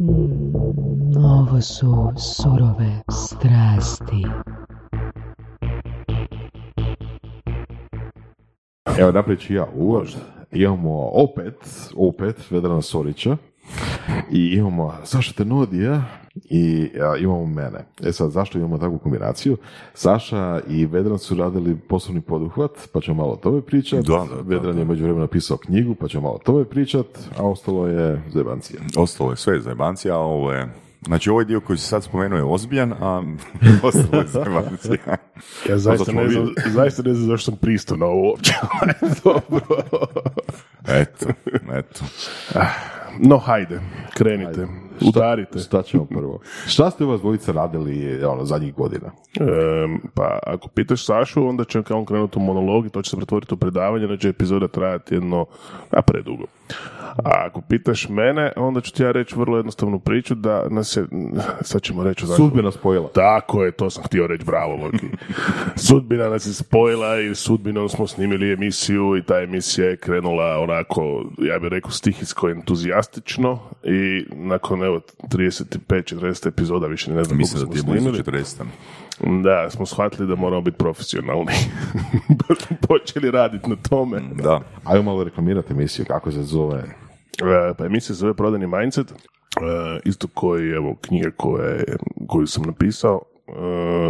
Mm, ovo su surove strasti. Evo, naprijed ću ja uvod. Imamo opet, opet Vedrana Sorića i imamo Saša Tenodija i a, imamo mene. E sad, zašto imamo takvu kombinaciju? Saša i Vedran su radili poslovni poduhvat, pa ćemo malo o tome pričat. Da, da, da, Vedran da. je među vremena napisao knjigu, pa ćemo malo o tome pričat, a ostalo je zebancija. Ostalo je sve zajebancija, a ovo je... Znači, ovaj dio koji se sad spomenuo je ozbiljan, a ostalo je zajebancija. Ja zaista ne znam, zaista ne znam zašto sam pristao na ovo uopće. Dobro. Eto, eto. No, hajde, krenite, udarite. Šta ćemo prvo? Šta ste vas dvojica radili ono, zadnjih godina? Em, pa ako pitaš Sašu, onda će on krenuti u monolog i to će se pretvoriti u predavanje, da će epizoda trajati jedno, a predugo. A ako pitaš mene, onda ću ti ja reći vrlo jednostavnu priču da nas je, sad ćemo reći Sudbina spojila. Tako je, to sam htio reći, bravo Loki. Sudbina nas je spojila i sudbinom smo snimili emisiju i ta emisija je krenula onako, ja bih rekao, stihijsko entuzijastično i nakon evo 35-40 epizoda više ne znam Mislim da koliko ti je smo blizu snimili. 40. Da, smo shvatili da moramo biti profesionalni. pa počeli raditi na tome. Da. Ajmo malo reklamirati emisiju, kako se zove. E, pa emisija se zove Prodani mindset, e, isto koji, evo, knjige koje, koju sam napisao, e,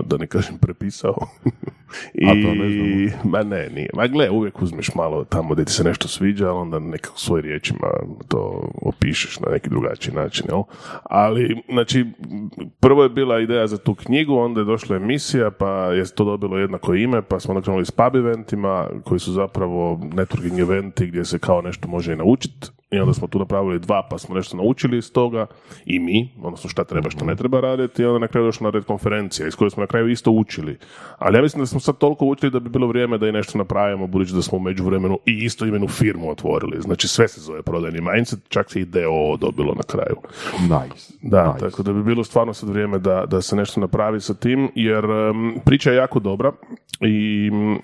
da ne kažem prepisao. I, A to ne Ma ne, nije. Ma gle, uvijek uzmeš malo tamo gdje ti se nešto sviđa, ali onda nekako svojim riječima to opišeš na neki drugačiji način, jel? Ali, znači, prvo je bila ideja za tu knjigu, onda je došla emisija, pa je to dobilo jednako ime, pa smo onda krenuli s pub eventima, koji su zapravo networking eventi gdje se kao nešto može i naučiti. I onda smo tu napravili dva, pa smo nešto naučili iz toga, i mi, odnosno šta treba, šta ne treba raditi, i onda na kraju došla na red konferencija, iz koje smo na kraju isto učili. Ali ja mislim da smo sad toliko učili da bi bilo vrijeme da i nešto napravimo, budući da smo u međuvremenu i isto imenu firmu otvorili. Znači sve se zove prodajni mindset, čak se i DO dobilo na kraju. Nice. Da, nice. tako da bi bilo stvarno sad vrijeme da, da se nešto napravi sa tim, jer em, priča je jako dobra i mm,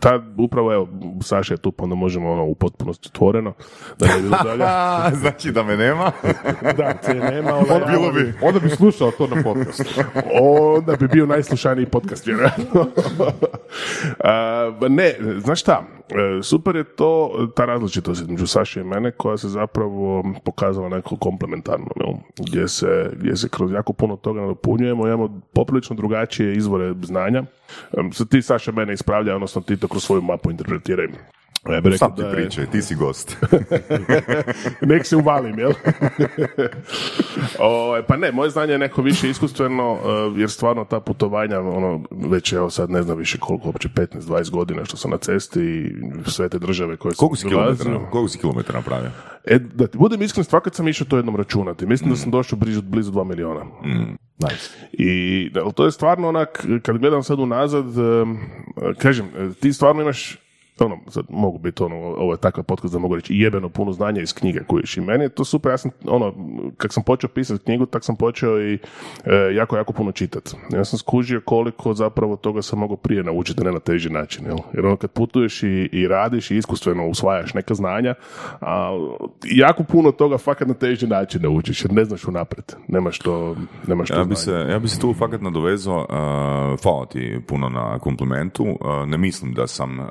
ta upravo, evo, Saša je tu, pa onda možemo ono u potpunosti otvoreno, da bi bilo dalje. znači da me nema? da, te nema, ovaj, Bilo bi. Onda bi slušao to na podcastu. onda bi bio najslušaniji podcast, vjerojatno. Ba ne, znaš šta, e, super je to, ta različitost između Saše i mene, koja se zapravo pokazala neko komplementarno, jel? Gdje, se, gdje se kroz jako puno toga nadopunjujemo, imamo poprilično drugačije izvore znanja. Ti, Saša, mene ispravlja, odnosno ti to kroz svoju mapu interpretiraj. Ja bih rekao Sam ti da je- pričaj, ti si gost. Nek se uvalim, jel? Ovaj, pa ne, moje znanje je neko više iskustveno, eh, jer stvarno ta putovanja, ono, već evo sad ne znam više koliko, uopće 15-20 godina što sam na cesti i sve te države koje Koliko sam dolazio. koliko si kilometara napravio? E, da ti budem iskren, stvar kad sam išao to jednom računati, mislim da sam došao blizu, blizu 2 miliona. Nice. I da, to je stvarno onak, kad gledam sad unazad, em, kažem, ti stvarno imaš ono, sad mogu biti ono, ovo je takav podcast da mogu reći jebeno puno znanja iz knjige kojiš i meni je to super, ja sam ono, kak sam počeo pisati knjigu, tak sam počeo i e, jako, jako puno čitati. Ja sam skužio koliko zapravo toga sam mogao prije naučiti, ne na teži način, jel? Jer ono kad putuješ i, i radiš i iskustveno usvajaš neka znanja, a jako puno toga fakat na teži način naučiš, jer ne znaš unaprijed, nemaš to, nemaš to Ja bi, znanje. se, ja bi se tu fakat nadovezao, uh, hvala ti puno na komplimentu, uh, ne mislim da sam uh,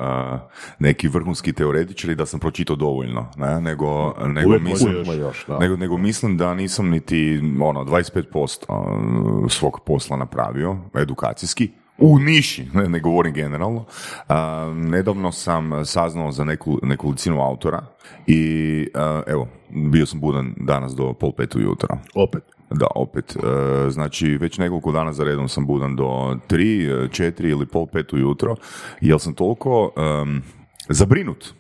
neki vrhunski teoretičar i da sam pročitao dovoljno, ne? nego, nego Uvijek mislim, još, da. nego, nego mislim da nisam niti ono, 25% svog posla napravio, edukacijski, u niši, ne, ne govorim generalno. A, nedavno sam saznao za neku, nekolicinu autora i a, evo, bio sam budan danas do pol pet ujutro. Opet. Da, opet. E, znači, već nekoliko dana za redom sam budan do tri, e, četiri ili pol pet ujutro, jer sam toliko em, zabrinut.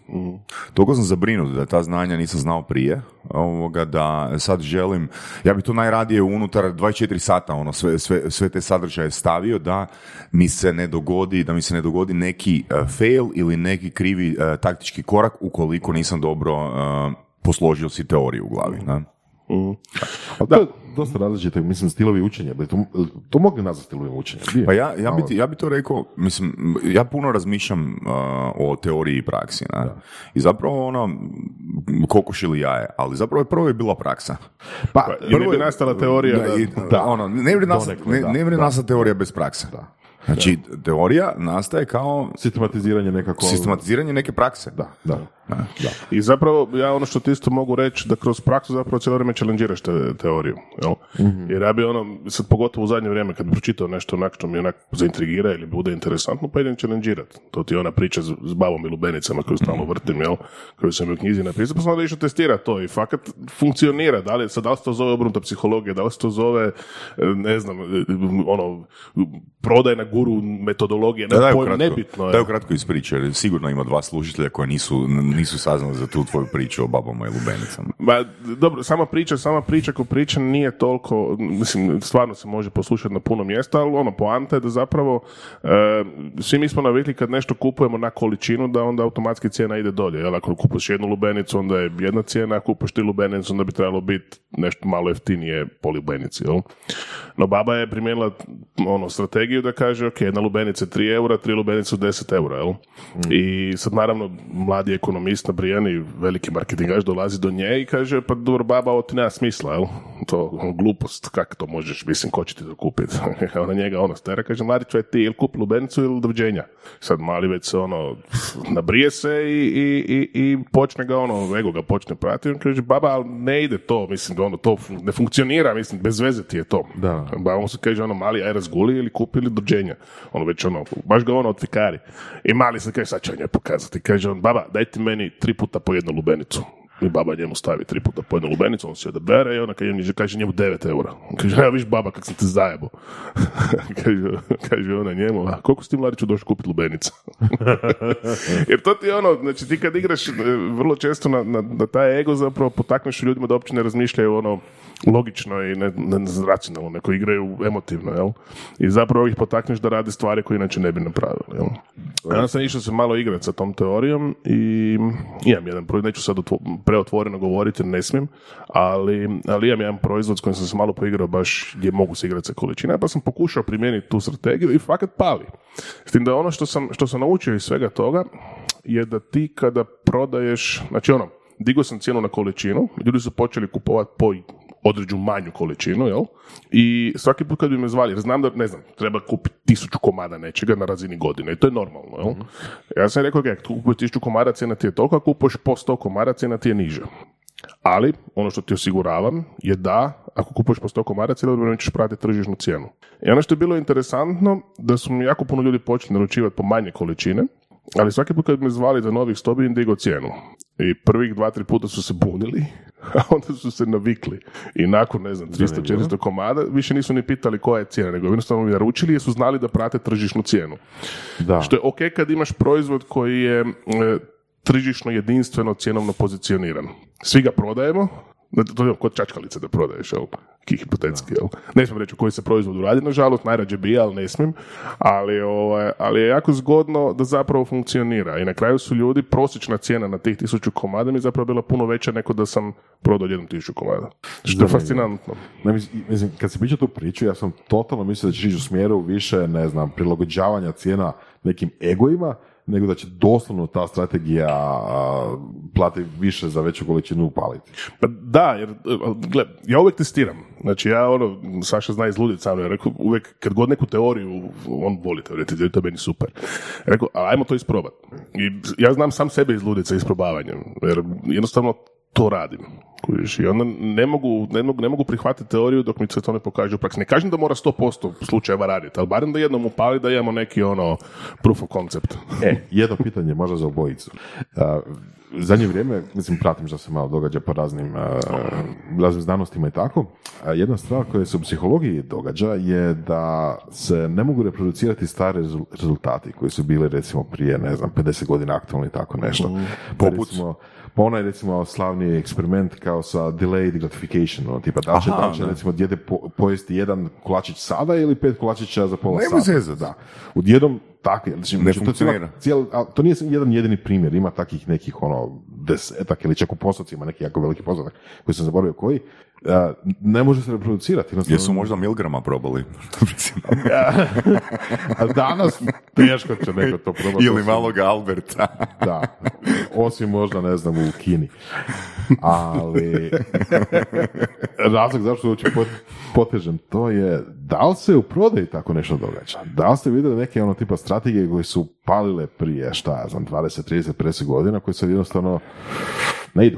Toliko sam zabrinut da ta znanja nisam znao prije, ovoga, da sad želim, ja bi to najradije unutar 24 sata, ono, sve, sve, sve te sadržaje stavio, da mi se ne dogodi, da mi se ne dogodi neki e, fail ili neki krivi e, taktički korak ukoliko nisam dobro e, posložio si teoriju u glavi. Ne? Ali to je dosta različito, mislim, stilovi učenja. To, to mogli nazvati stilovi učenja? Je? Pa ja, ja, bi, ja bi to rekao, mislim, ja puno razmišljam uh, o teoriji i praksi, ne? I zapravo ono, kokoš ili jaje, ali zapravo prvo je bila praksa. Pa, ne bi nastala teorija Da, da- i- da, ono, ne bi nastala, da, da. teorija bez prakse. Znači, teorija nastaje kao sistematiziranje nekako... sistematiziranje neke prakse. Da, da. da. I zapravo, ja ono što ti isto mogu reći, da kroz praksu zapravo cijelo vrijeme challengeiraš te, teoriju. Jel? Jer ja bi ono, sad pogotovo u zadnje vrijeme kad bi pročitao nešto onak što mi onak zaintrigira ili bude interesantno, pa idem challengeirati. To ti je ona priča s, s babom i lubenicama koju stalno vrtim, jel? Koju sam i u knjizi napisao, pa sam onda išao testirati to i fakat funkcionira. Da li, sad, da li se to zove obrnuta psihologija, da li se to zove, e, ne znam, e, ono, prodajna guru metodologija, Da, ne, daj pojma, ukratko, nebitno je. daj ukratko ispričaj, jer sigurno ima dva slušatelja koja nisu, nisu saznali za tu tvoju priču o babama i lubenicama. Ma, dobro, sama priča, sama priča ko priča nije toliko, mislim, stvarno se može poslušati na puno mjesta, ali ono, poanta je da zapravo e, svi mi smo navikli kad nešto kupujemo na količinu, da onda automatski cijena ide dolje, jel? Ako kupuješ jednu lubenicu, onda je jedna cijena, ako kupuješ tri lubenicu, onda bi trebalo biti nešto malo jeftinije po lubenici, jel? No, baba je primijenila ono, strategiju da kaže, ok, jedna lubenica je 3 eura, tri lubenice su 10 eura, jel? I sad naravno mladi ekonomist nabrijani, veliki marketingaš dolazi do nje i kaže, pa dobro baba, ovo ti nema smisla, jel? To ono, glupost, kako to možeš, mislim, ko će ti to kupiti? Ona njega ono stara, kaže, mladi čovjek ti ili kupi lubenicu ili doviđenja. Sad mali već se ono, nabrije se i, i, i, i počne ga ono, ego ga počne pratiti, on kaže, baba, ali ne ide to, mislim, ono, to ne funkcionira, mislim, bez veze ti je to. Da. Ba, on se kaže ono mali aj razguli ili kupi ili dođenja. Ono već ono, baš ga ono otvikari. I mali se kaže, sad ću njoj pokazati. Kaže on, baba, dajte meni tri puta po jednu lubenicu. I baba njemu stavi tri puta po jednu lubenicu, on se odabere i ona kaže, kaže njemu 9 eura. On kaže, ja viš baba kak sam te zajebo. kaže, kaže ona njemu, a koliko si ti mladiću došao kupiti lubenica? Jer to ti je ono, znači ti kad igraš e, vrlo često na, na, na taj ego zapravo potakneš ljudima da uopće ne razmišljaju ono logično i ne, ne, ne racionalno, neko igraju emotivno, jel? I zapravo ih potakneš da rade stvari koje inače ne bi napravili, jel? Ja sam išao se malo igrati sa tom teorijom i imam jedan proizvod, neću sad otvo- preotvoreno govoriti, ne smijem, ali, ali imam jedan proizvod s kojim sam se malo poigrao baš gdje mogu se igrati sa količina, pa sam pokušao primijeniti tu strategiju i fakat pali. S tim da ono što sam, što sam naučio iz svega toga je da ti kada prodaješ, znači ono, digao sam cijenu na količinu, ljudi su počeli kupovati po određu manju količinu, jel? I svaki put kad bi me zvali, jer znam da, ne znam, treba kupiti tisuću komada nečega na razini godine i to je normalno, jel? Ja sam rekao, ok, kupuješ tisuću komada, cijena ti je toliko, a kupuješ po sto komada, cijena ti je niža. Ali, ono što ti osiguravam je da, ako kupuješ po 100 komada, cijelo vrijeme ćeš pratiti tržišnu cijenu. I ono što je bilo interesantno, da su mi jako puno ljudi počeli naručivati po manje količine, ali svaki put kad bi me zvali za novih 100 bi im digao cijenu. I prvih dva, tri puta su se bunili, a onda su se navikli. I nakon, ne znam, 300-400 komada, više nisu ni pitali koja je cijena, nego jednostavno mi naručili jer su znali da prate tržišnu cijenu. Da. Što je ok kad imaš proizvod koji je e, tržišno jedinstveno cjenovno pozicioniran. Svi ga prodajemo, da- to je kod čačkalice da prodaješ, jel? Ki hipotetski, jel? Ne smijem reći u koji se proizvod radi, nažalost, najrađe bi, ali ne smijem. Ali, ovaj, ali je jako zgodno da zapravo funkcionira. I na kraju su ljudi, prosječna cijena na tih tisuću komada mi je zapravo bila puno veća nego da sam prodao jednom tisuću komada. Što je fascinantno. Ne, mislim, mislim, kad si pričao tu priču, ja sam totalno mislio da će ići u smjeru više, ne znam, prilagođavanja cijena nekim egoima, nego da će doslovno ta strategija plati više za veću količinu upaliti. Pa da, jer, gle, ja uvijek testiram. Znači ja ono, Saša zna izluditi sa mnom, ja rekao, uvijek kad god neku teoriju, on voli teoretizirati, to je meni super. Rekao, ajmo to isprobati. I ja znam sam sebe izluditi sa isprobavanjem, jer jednostavno to radim. Kužiš, I onda ne mogu, ne, mogu, ne mogu prihvatiti teoriju dok mi se to ne pokaže u praksi. Ne kažem da mora 100% slučajeva raditi, ali barem da jednom upali da imamo neki ono proof of concept. E, jedno pitanje možda za obojicu. A, u zadnje vrijeme, mislim, pratim što se malo događa po raznim, a, raznim znanostima i tako. A jedna stvar koja se u psihologiji događa je da se ne mogu reproducirati stari rezu- rezultati koji su bili recimo prije, ne znam, 50 godina aktualni i tako nešto. Pa Poput? recimo, pa onaj recimo slavni eksperiment kao sa delayed gratification, ono, tipa da će, Aha, da će recimo dijete po- pojesti jedan kolačić sada ili pet kolačića za pola sata. zezat. Da. Odjednom takvi, znači, Ne znači, to cijela- cijel, a to nije jedan jedini primjer, ima takih nekih ono desetak ili čak u postocima, neki jako veliki postotak koji sam zaboravio koji, ne može se reproducirati. Jesu možda Milgrama probali? A danas teško će neko to probati. Ili osim- malog Alberta. Da, osim možda, ne znam, u Kini. Ali, razlog zašto uopće pot- potežem to je, da li se u prodaji tako nešto događa? Da li ste vidjeli neke ono tipa strategije koje su palile prije, šta ja znam, 20, 30, 50 godina, koje sad jednostavno ne idu?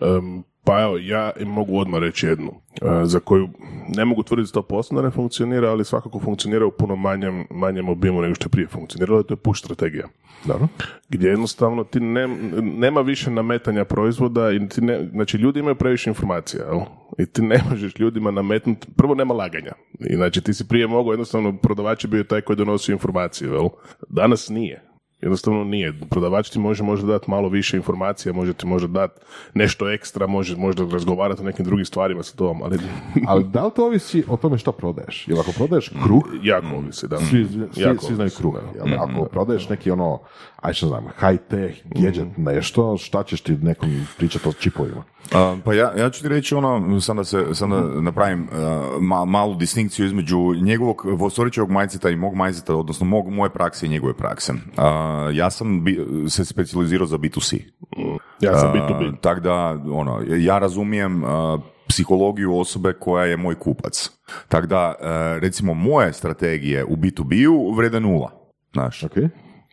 Em, pa evo, ja im mogu odmah reći jednu, e, za koju ne mogu tvrditi 100% da ne funkcionira, ali svakako funkcionira u puno manjem, manjem obimu nego što je prije funkcioniralo, to je push strategija. Dobro. Gdje jednostavno ti ne, nema više nametanja proizvoda i ti ne, znači ljudi imaju previše informacija, jel? I ti ne možeš ljudima nametnuti, prvo nema laganja. I znači ti si prije mogao jednostavno prodavač je bio taj koji donosi informacije, jel? Danas nije. Jednostavno nije. Prodavač ti može možda dati malo više informacija, može ti možda dati nešto ekstra, može možda razgovarati o nekim drugim stvarima sa tobom, ali Ali da li to ovisi o tome što prodaješ? Jer ako prodaješ kruh, jako ovisi, da. svi, svi, Jako svi znaju kruh. jel? Ako prodaješ neki ono, aj što znam, high tech, gadget, nešto, šta ćeš ti nekom pričati o čipovima? A, pa ja, ja ću ti reći ono, sam da, se, sam da napravim uh, ma- malu distinkciju između njegovog Vostorićevog majceta i mog majceta, odnosno mog, moje prakse i njegove prakse. A, ja sam bi, se specijalizirao za B2C. Ja sam A, B2B. Tako da, ono, ja razumijem psihologiju osobe koja je moj kupac. Tako da, a, recimo, moje strategije u B2B-u vrede nula. Znaš, Ok?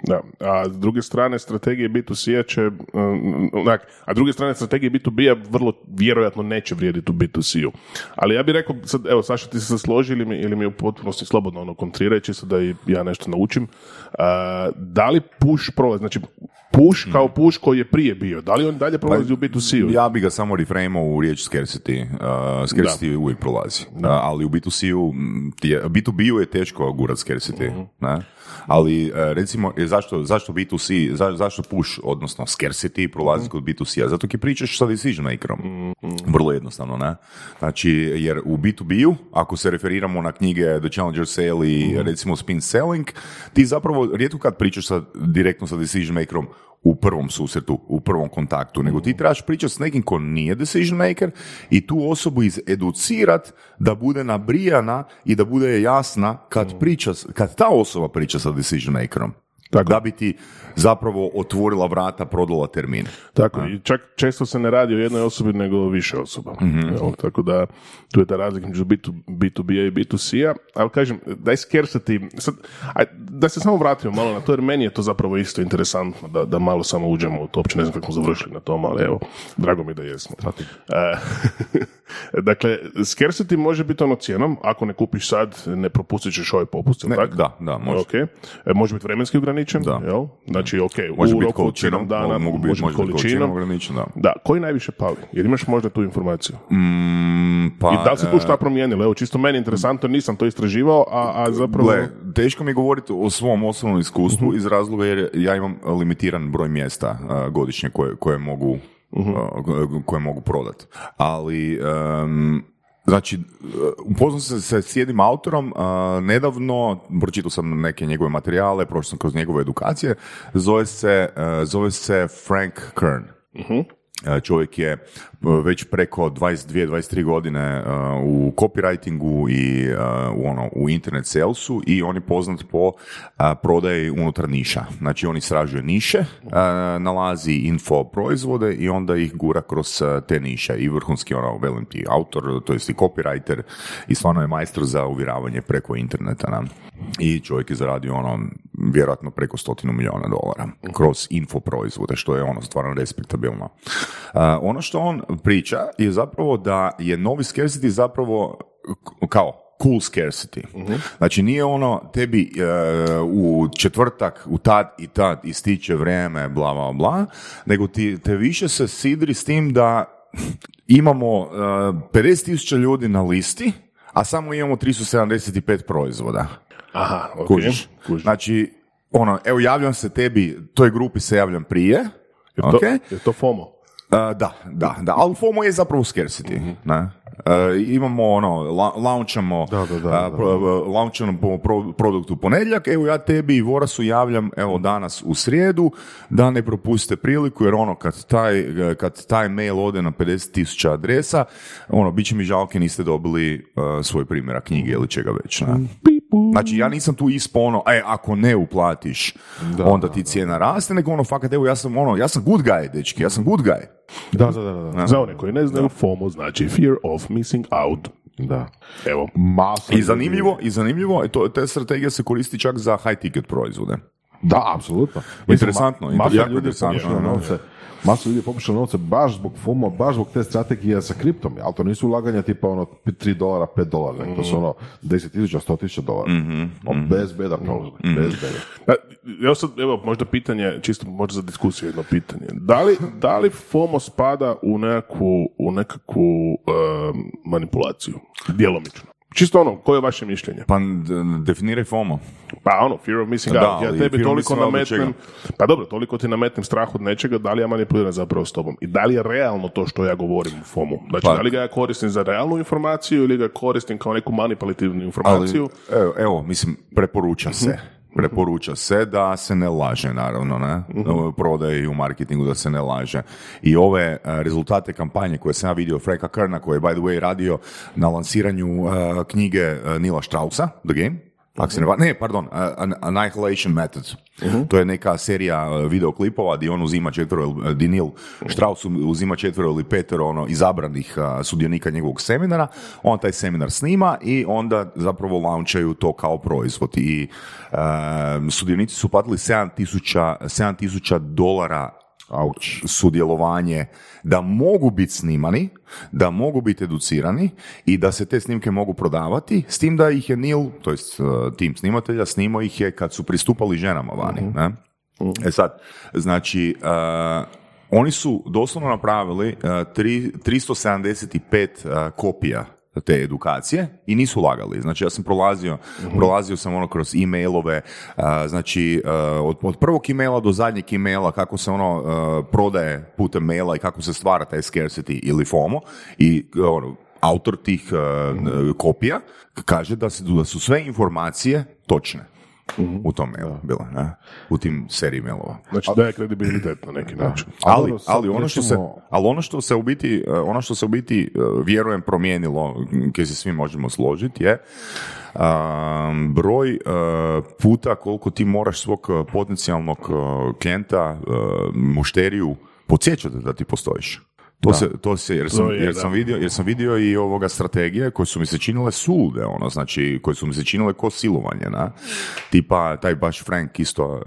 Da, a s druge strane strategije B2C-a će, um, onak, a s druge strane strategije B2B-a vrlo vjerojatno neće vrijediti u B2C-u. Ali ja bih rekao, sad, evo Saša ti se sad složi ili mi, ili mi u potpunosti slobodno ono kontrirajući se da i ja nešto naučim. A, da li push prolazi, znači push kao push koji je prije bio, da li on dalje prolazi u B2C-u? Ja bi ga samo reframao u riječ scarcity. Uh, scarcity uvijek prolazi. Uh, ali u B2C-u, mm, ti je- B2B-u je teško gurat scarcity. Ne? Ali uh, recimo, e, zašto, zašto B2C, za, zašto push, odnosno scarcity prolazi Mhm. kod B2C-a? Zato ki pričaš sa decision makerom. Vrlo jednostavno, ne? Znači, jer u B2B-u, ako se referiramo na knjige The Challenger Sale i Mhm. recimo Spin Selling, ti zapravo rijetko kad pričaš sa, direktno sa decision makerom u prvom susretu, u prvom kontaktu, nego ti trebaš pričati s nekim ko nije decision maker i tu osobu izeducirat da bude nabrijana i da bude jasna kad priča, kad ta osoba priča sa decision makerom. Da bi ti zapravo otvorila vrata, prodala termin. Tako, i čak često se ne radi o jednoj osobi nego o više osoba. Jel, tako da tu je ta razlika između B2, B2B-a i B2C-a, ali kažem, daj scarcity, sad, aj, da se samo vratimo malo na to, jer meni je to zapravo isto interesantno, da, da malo samo uđemo u to, uopće ne znam kako smo završili na tom, ali evo, drago mi da jesmo. E, dakle, scarcity može biti ono cijenom, ako ne kupiš sad, ne propustit ćeš ovaj popust, Ne, tako? da, da, može. Ok. E, može biti vremenski ograničen, Da. jel? Znači, ok, Može u biti roku količinom, dana, mogu biti, može biti količinom. ograničen, da. Da, koji najviše pali? Jer imaš možda tu informaciju. Mm, pa, I da li se tu e, šta promijenilo? Evo, čisto meni interesantno, nisam to istraživao, a, a zapravo... Gle, teško mi je govoriti o svom osobnom iskustvu Mhm. iz razloga jer ja imam limitiran broj mjesta a, godišnje koje, koje mogu a, koje mogu prodati. Ali em, Znači, upoznao sam se s jednim autorom nedavno, pročitao sam neke njegove materijale, prošao sam kroz njegove edukacije, zove se, e, zove se Frank Kern. E, Čovjek je već preko 22-23 godine e, u copywritingu i e, u, ono, u internet salesu i on je poznat po e, prodaji unutar niša. Znači on istražuje niše, nalazi info proizvode i onda ih gura kroz te niše i vrhunski ono, velim autor, to jest i copywriter i stvarno je majstor za uvjeravanje preko interneta. na. I čovjek je zaradio ono, vjerojatno preko stotinu milijuna dolara kroz info proizvode, što je ono stvarno respektabilno. Ono što on priča je zapravo da je novi scarcity zapravo kao cool scarcity. Znači nije ono tebi uh, u četvrtak, u tad i tad ističe vrijeme, bla, bla, bla, nego ti, te više se sidri s tim da imamo uh, 50.000 ljudi na listi, a samo imamo 375 proizvoda. Aha, ok. Kužiš? Kužim. Znači, ono, evo javljam se tebi, toj grupi se javljam prije, Je to, ok? je to FOMO? Uh, da, da, da, ali FOMO je zapravo scarcity, ne? E, imamo ono, la, launchamo, Da, da, da, pro- launchamo po- pro- produkt u ponedjeljak, evo ja tebi i Vorasu javljam evo danas u srijedu da ne propuste priliku jer ono kad taj, kad taj mail ode na 50.000 adresa, ono, bit će mi žalke niste dobili svoj primjerak knjige ili čega već. Ne? Znači ja nisam tu ispo ono, e, ako ne uplatiš, onda ti cijena raste, nego ono, fakat, evo, ja sam ono, ja sam good guy, dečki, ja sam good guy. Da, da, da, da. Za one koji ne znaju, FOMO znači Fear of Missing Out. da. Evo, Masa I zanimljivo, i zanimljivo, to, ta strategija se koristi čak za high ticket proizvode. Da, apsolutno. Interesantno, Ma- Masa jako ljudi interesantno, da. novce. Masa ljudi je pokušalo novce baš zbog FOMO, baš zbog te strategije sa kriptom, ali to nisu ulaganja tipa ono 3 dolara, 5 dolara, nego to su ono 10 tisuća, 100 tisuća dolara. Ono, Bez beda proizvod, bez beda. Da, evo sad, evo, možda pitanje, čisto možda za diskusiju jedno pitanje. Da li, da li FOMO spada u nekakvu, u nekakvu em, manipulaciju? Djelomično. Čisto ono, koje je vaše mišljenje? Pa definiraj FOMO. Pa ono, fear of missing Da, out. Ja ali tebi toliko nametnem, pa dobro, toliko ti nametnem strah od nečega, da li ja manipuliram zapravo s tobom? I da li je realno to što ja govorim u FOMU? Znači, Pa- da li ga ja koristim za realnu informaciju ili ga koristim kao neku manipulativnu Ali, informaciju? evo, evo, mislim, preporuča se. Preporuča se da se ne laže, naravno, ne? U prodaji i u marketingu da se ne laže. I ove e, rezultate kampanje koje sam ja vidio Franka Kerna, koji je, by the way, radio na lansiranju e, knjige e, Nila Strausa, The Game, Ako se ne, ne, pardon, An- Annihilation Method. To je neka serija uh, videoklipova gdje on uzima četvero, uh, di Neil Strauss uzima četvero ili petero ono, izabranih sudionika njegovog seminara, on taj seminar snima i onda zapravo launchaju to kao proizvod. I uh, sudionici su platili 7000 7000 dolara Auć. sudjelovanje da mogu biti snimani, da mogu biti educirani i da se te snimke mogu prodavati, s tim da ih je Neil, to jest uh, tim snimatelja, snimao ih je kad su pristupali ženama vani. Ne? E sad, znači, uh, oni su doslovno napravili uh, tri, 375 uh, kopija te edukacije i nisu lagali. Znači ja sam prolazio, prolazio sam ono kroz e-mailove, a, znači a, od, od prvog e-maila do zadnjeg e-maila kako se ono a, prodaje putem maila i kako se stvara taj scarcity ili FOMO i ono, autor tih kopija kaže da, se, da su sve informacije točne. U tom mailu bilo, ne? u tim seriji mailova. Znači, da je kredibilitet na neki način. Ali, ali ono što se, ali ono što se u biti, uh, ono što se u biti uh, vjerujem promijenilo, gdje se svi možemo složiti je um, broj uh, puta koliko ti moraš svog potencijalnog uh, klijenta, uh, mušteriju podsjećati da ti postojiš. To se, to se, jer sam, jer da. sam vidio, jer sam vidio i ovoga strategije koje su mi se činile sulude, ono, znači, koje su mi se činile ko silovanje, na. Tipa, taj baš Frank isto uh,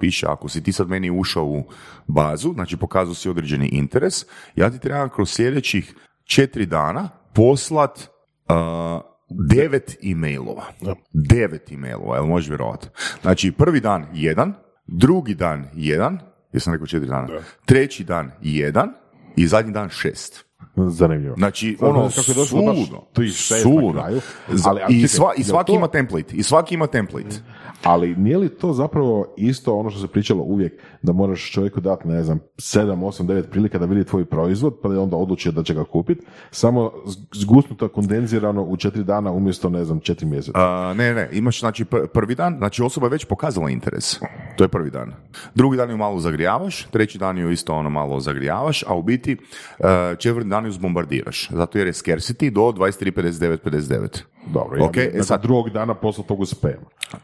piše, ako si ti sad meni ušao u bazu, znači pokazao si određeni interes, ja ti trebam kroz sljedećih četiri dana poslat uh, devet e-mailova. Devet e-mailova, jel možeš vjerovati? Znači, prvi dan jedan, drugi dan jedan, jesam rekao četiri dana, treći dan jedan i zadnji dan šest. Zanimljivo. Znači, ono, kako je došlo baš suludo. tih šest na Suludo. kraju. Za- Ali- ali I, sva, I svaki to- ima template. I svaki ima template. Ali nije li to zapravo isto ono što se pričalo uvijek, da moraš čovjeku dati, ne znam, 7, 8, 9 prilika da vidi tvoj proizvod, pa da je onda odlučio da će ga kupiti, samo zgusnuto, kondenzirano u 4 dana umjesto, ne znam, 4 mjeseca. A, ne, ne, imaš znači pr- prvi dan, znači osoba je već pokazala interes. To je prvi dan. Drugi dan ju malo zagrijavaš, treći dan ju isto ono malo zagrijavaš, a u biti uh, četvrti dan ju zbombardiraš. Zato jer je scarcity do 23.59.59. 59. Dobro, ja ok, bi e sad- drugog dana poslao tog u spam.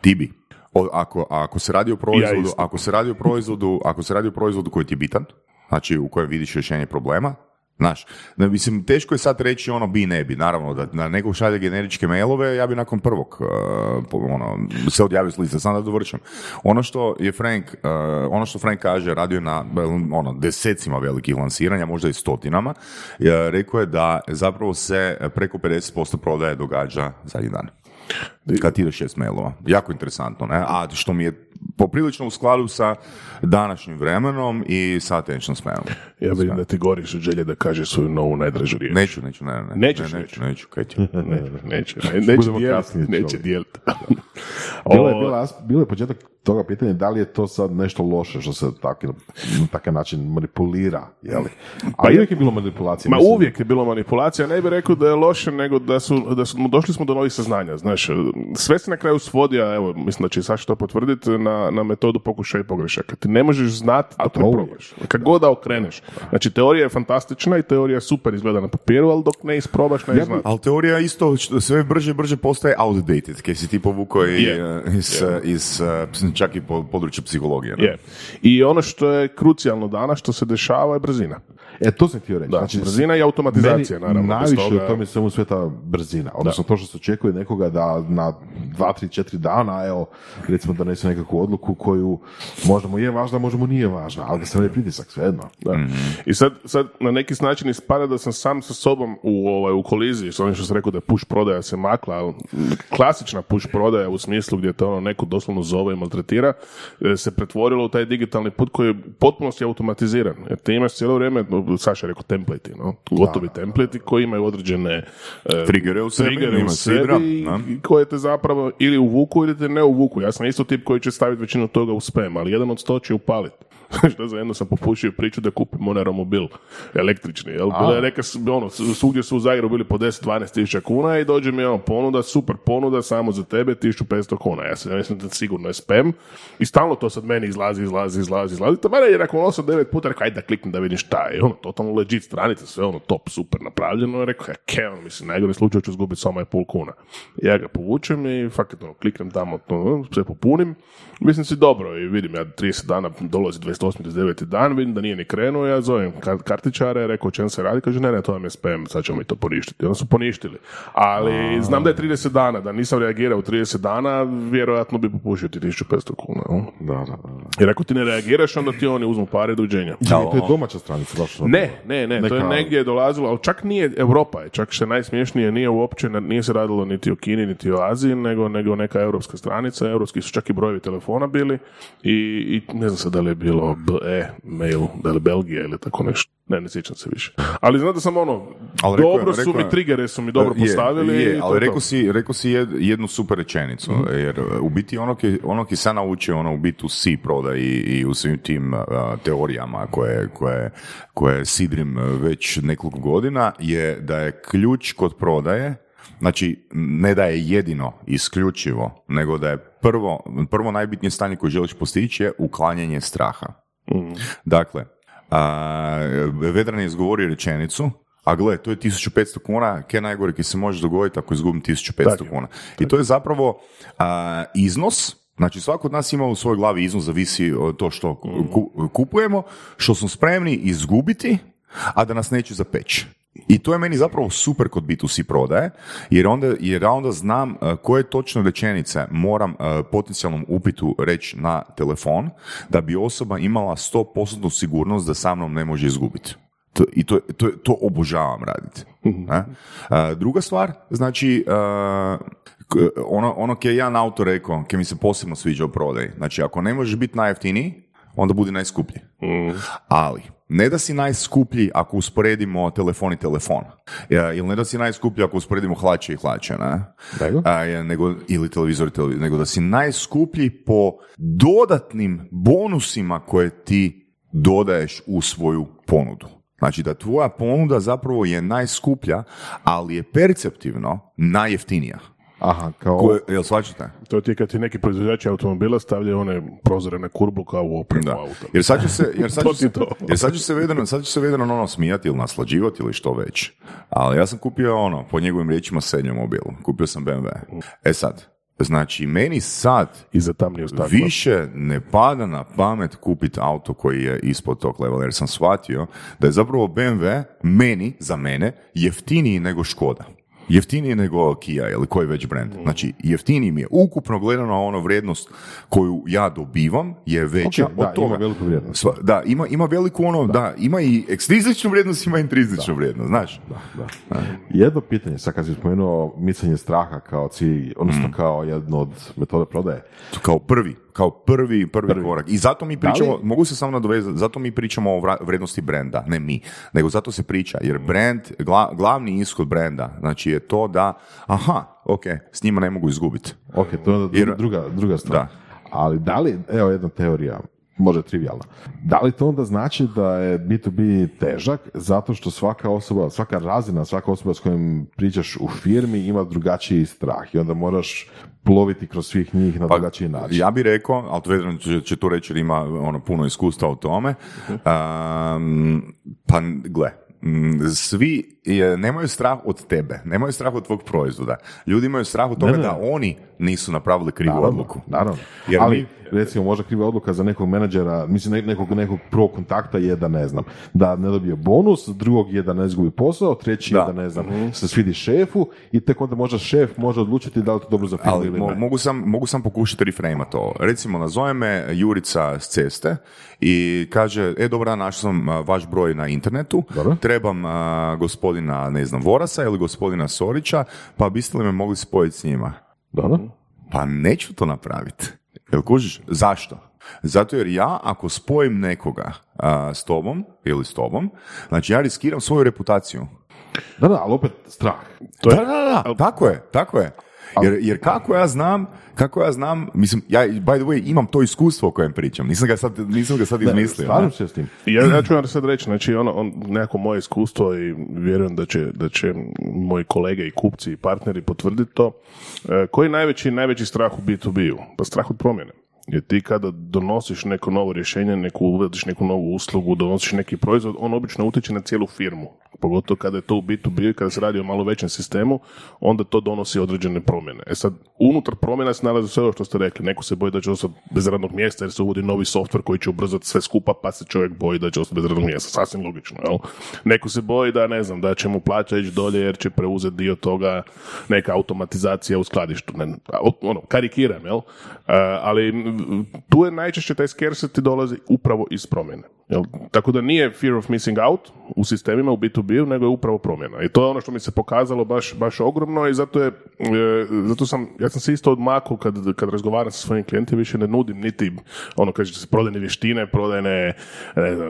Ti bi. O- ako, ako se radi o proizvodu, isto. ako se radi o proizvodu, ako se radi o proizvodu koji ti je bitan, znači u kojem vidiš rješenje problema, Znaš, ne, mislim, teško je sad reći ono bi ne bi, naravno da na nekog šalje generičke mailove, ja bi nakon prvog uh, ono, se odjavio s liste, sam da dovršam. Ono što je Frank, uh, ono što Frank kaže, radio na ono, desecima velikih lansiranja, možda i stotinama, je, rekao je da zapravo se preko 50% prodaje događa zadnji dan kad ti ide šest mailova. Jako interesantno, ne? A što mi je poprilično u skladu sa današnjim vremenom i sa attention spanom. Ja vidim da ti goriš od želje da kažeš svoju novu najdražu riječ. Neću, neću, ne, ne. Nećeš ne, neću, neću, kaj ti? Ne, neće, ne, neće Budemo dijeliti. Bilo je, bila, bilo je početak toga pitanja da li je to sad nešto loše što se taki, na takav način manipulira, jeli? Ali uvijek je bilo manipulacija. Ma mislim. uvijek je bilo manipulacija, ne bih rekao da je loše, nego da su, da su došli smo do novih saznanja, znaš, sve se na kraju svodi, a evo, mislim da će Saša to potvrditi, na, na metodu pokušaja i pogrešaka. Ti ne možeš znati dok to ne probaš. Kad god da okreneš. Znači, teorija je fantastična i teorija super izgleda na papiru, ali dok ne isprobaš, ne Ja znaš. Ali teorija isto sve brže i brže postaje outdated, kaj si ti povukao Je. eh, iz, eh, iz, eh, čak i po području psihologije. ne? Je. I ono što je krucijalno danas, što se dešava je brzina. E, to sam htio reći. Da, znači, brzina i automatizacija, meni naravno. Najviše toga- u tome svemu sveta brzina. Odnosno to što se očekuje nekoga da na dva, tri, četiri dana, evo, recimo donese nekakvu odluku koju možda mu je važna, možda mu nije važna, ali da se ne pritisak, svejedno. Da. I sad, sad na neki način ispada da sam sam sa sobom u, ovaj, u koliziji, s onim što sam rekao da je push prodaja se makla, ali klasična push prodaja u smislu gdje te ono neko doslovno zove i maltretira, e, se pretvorilo u taj digitalni put koji je potpunosti automatiziran. Jer ti imaš cijelo vrijeme, Saša je rekao templati, no? gotovi templati koji imaju određene e, Trigere u sebi, triggere u sidra, sebi koje te zapravo ili uvuku ili te ne uvuku. Ja sam isto tip koji će staviti većinu toga u spam, ali jedan od sto će upaliti. Što za jedno sam popušio priču da kupim Monero mobil električni. Jel? Bila je neka, ono, svugdje su u Zagrebu bili po 10-12 tisuća kuna i dođe mi ono ponuda, super ponuda, samo za tebe 1500 kuna. Ja sam ja mislim da sigurno je spam i stalno to sad meni izlazi, izlazi, izlazi, izlazi. To mene je nakon 8-9 puta rekao, ajde da kliknem da vidim šta je. Ono, totalno legit stranica, sve ono top, super napravljeno. I rekao, ja, ke, ono, mislim, najgore slučaj ću izgubiti samo je pol kuna. Ja ga povučem i fakat ono, kliknem tamo, to, sve popunim. Mislim si dobro i vidim ja 30 dana dolazi 28. 29. dan, vidim da nije ni krenuo, ja zovem kar- kartičare, rekao o čem se radi, kaže ne, ne, to vam je spam, sad ćemo mi to poništiti. Onda su poništili. Ali znam da je 30 dana, da nisam reagirao u 30 dana, vjerojatno bi popušio ti 1500 kuna. Da, da, da. Jer ako ti ne reagiraš, onda ti oni uzmu pare dođenja. Da, to je domaća stranica, zašto? Ne, ne, ne, to je negdje dolazilo, ali čak nije Europa je, čak što je najsmješnije, nije uopće, nije se radilo niti o Kini, niti o Aziji, nego, nego neka europska stranica, europski su čak i brojevi telefona bili i, i ne znam sad da li je bilo BE, mail, da li Belgija ili tako nešto, ne, ne sjećam se više. Ali znam da sam ono, Ali rekao dobro su rekao mi, je- trigere su mi dobro Je, postavili. i Je, to je ali to. rekao si, rekao si jed- jednu super rečenicu, jer uh, u biti ono ki, ono ki sam naučio ono u B2C prodaji i, i u svim tim uh, teorijama koje, koje, koje sidrim uh, već nekoliko godina je da je ključ kod prodaje Znači, ne da je jedino isključivo, nego da je prvo, prvo najbitnije stanje koje želiš postići je uklanjanje straha. Dakle, a, Vedran je izgovorio rečenicu, a gle, to je 1500 kuna, ke najgore ki se može dogoditi ako izgubim 1500 Tako kuna. I to je zapravo a, iznos, znači svako od nas ima u svojoj glavi iznos, zavisi od to što ku- kupujemo, što smo spremni izgubiti, a da nas neće zapeći. I to je meni zapravo super kod B2C prodaje, jer onda, jer ja onda znam uh, koje točno rečenice moram uh, potencijalnom upitu reći na telefon, da bi osoba imala 100% sigurnost da sa mnom ne može izgubiti. To, I to, to, to obožavam raditi. ne? Uh, druga stvar, znači, ono, ono kje je jedan autor rekao, kje mi se posebno sviđa u prodaji, znači ako ne možeš biti najjeftiniji, onda budi najskuplji. Ali, ne da si najskuplji ako usporedimo telefon i telefon. Ja, ili ne da si najskuplji ako usporedimo hlače i hlače, ne? A, je, nego, ili televizor i televizor, nego da si najskuplji po dodatnim bonusima koje ti dodaješ u svoju ponudu. Znači da tvoja ponuda zapravo je najskuplja, ali je perceptivno najjeftinija. Aha, kao... Koje, jel svačate? To ti je kad ti neki proizvođači automobila stavljaju one prozore na kurbu kao u opremu Da. auta. Jer sad će se, jer sad To će ti se, to. jer sad će se vedeno, sad će se vedeno ono smijati ili naslađivati ili što već. Ali ja sam kupio ono, po njegovim riječima sednju mobil. Kupio sam BMW. E sad, znači meni sad I za više ne pada na pamet kupiti auto koji je ispod tog levela, jer sam shvatio da je zapravo BMW meni, za mene, jeftiniji nego Škoda. Jeftiniji nego Kia ili koji već brand. Znači, jeftiniji mi je. Ukupno gledano ono vrijednost koju ja dobivam je veća Ok, da, od toga. ima veliku vrijednost. Sva- da, ima, ima veliku ono, da. ima i ekstrizičnu vrijednost, ima i intrinzičnu vrijednost, znaš. Da. Jedno pitanje, sad kad si spomenuo micanje straha kao cilj, Mm. odnosno kao jedno od metode prodaje. Kao prvi, kao prvi, prvi, korak. I zato mi pričamo, mogu se samo nadovezati, zato mi pričamo o vrednosti brenda, ne mi, nego zato se priča, jer brand, gla- glavni ishod brenda, znači je to da, aha, ok, s njima ne mogu izgubiti. Ok, to je onda Jer- druga, druga stvar. Da. Ali da li, evo jedna teorija, možda trivialna, da li to onda znači da je B2B težak zato što svaka osoba, svaka razina, svaka osoba s kojom pričaš u firmi ima drugačiji strah i onda moraš ploviti kroz svih njih na drugačiji način. Pa, Ja bih rekao, ali to Vedran će, će to reći jer ima ono, puno iskustva u tome, um, pa gle, svi je, nemaju strah od tebe, nemaju strah od tvog proizvoda. Ljudi imaju strah od toga ne. da oni nisu napravili krivu Naravno, odluku. Naravno. Jer Ali, mi- recimo, možda kriva odluka za nekog menadžera, mislim, ne- nekog, nekog prvog kontakta je da ne znam, da ne dobije bonus, drugog je da ne izgubi posao, treći Da. je da ne znam, se svidi šefu i tek onda možda šef može odlučiti da li to dobro za Ali ili mo- ne. mogu, sam, mogu sam pokušati reframe to. Recimo, nazove me Jurica s ceste i kaže, e, dobar dan, našao sam vaš broj na internetu, Dobro. trebam a, gospodina, ne znam, Vorasa ili gospodina Sorića, pa biste li me mogli spojiti s njima? Dobro? Pa neću to napraviti. Jel kužiš? Zašto? Zato jer ja ako spojim nekoga a, s tobom ili s tobom, znači ja riskiram svoju reputaciju. Da, da, ali opet strah. To je- Da, da, da, tako je, tako je. Jer, jer kako ja znam, kako ja znam, mislim, ja by the way imam to iskustvo o kojem pričam, nisam ga sad, nisam ga sad izmislio. Ne? se s tim. Ja, ja ću vam sad reći, znači ono, on, nekako moje iskustvo i vjerujem da će, da će moji kolege i kupci i partneri potvrditi to. E, koji je najveći, najveći strah u B2B-u? Pa strah od promjene. Jer ti kada donosiš neko novo rješenje, neku uvodiš neku novu uslugu, donosiš neki proizvod, on obično utječe na cijelu firmu. Pogotovo kada je to u B2B, kada se radi o malo većem sistemu, onda to donosi određene promjene. E sad, unutar promjena se nalazi sve ovo što ste rekli. Neko se boji da će ostati bez radnog mjesta jer se uvodi novi softver koji će ubrzati sve skupa, pa se čovjek boji da će ostati bez radnog mjesta. Sasvim logično, jel? Neko se boji da, ne znam, da će mu plaća ići dolje jer će preuzeti dio toga neka automatizacija u skladištu. Ne, ono, karikiram, jel? Ali tu je najčešće taj scarcity dolazi upravo iz promjene. Jel? Tako da nije fear of missing out u sistemima u B2B, nego je upravo promjena. I to je ono što mi se pokazalo baš, baš ogromno i zato je, e, zato sam, ja sam se isto odmakao kad, kad razgovaram sa svojim klijentima, više ne nudim niti, ono kaže se, prodajne vještine, prodajne ne znam,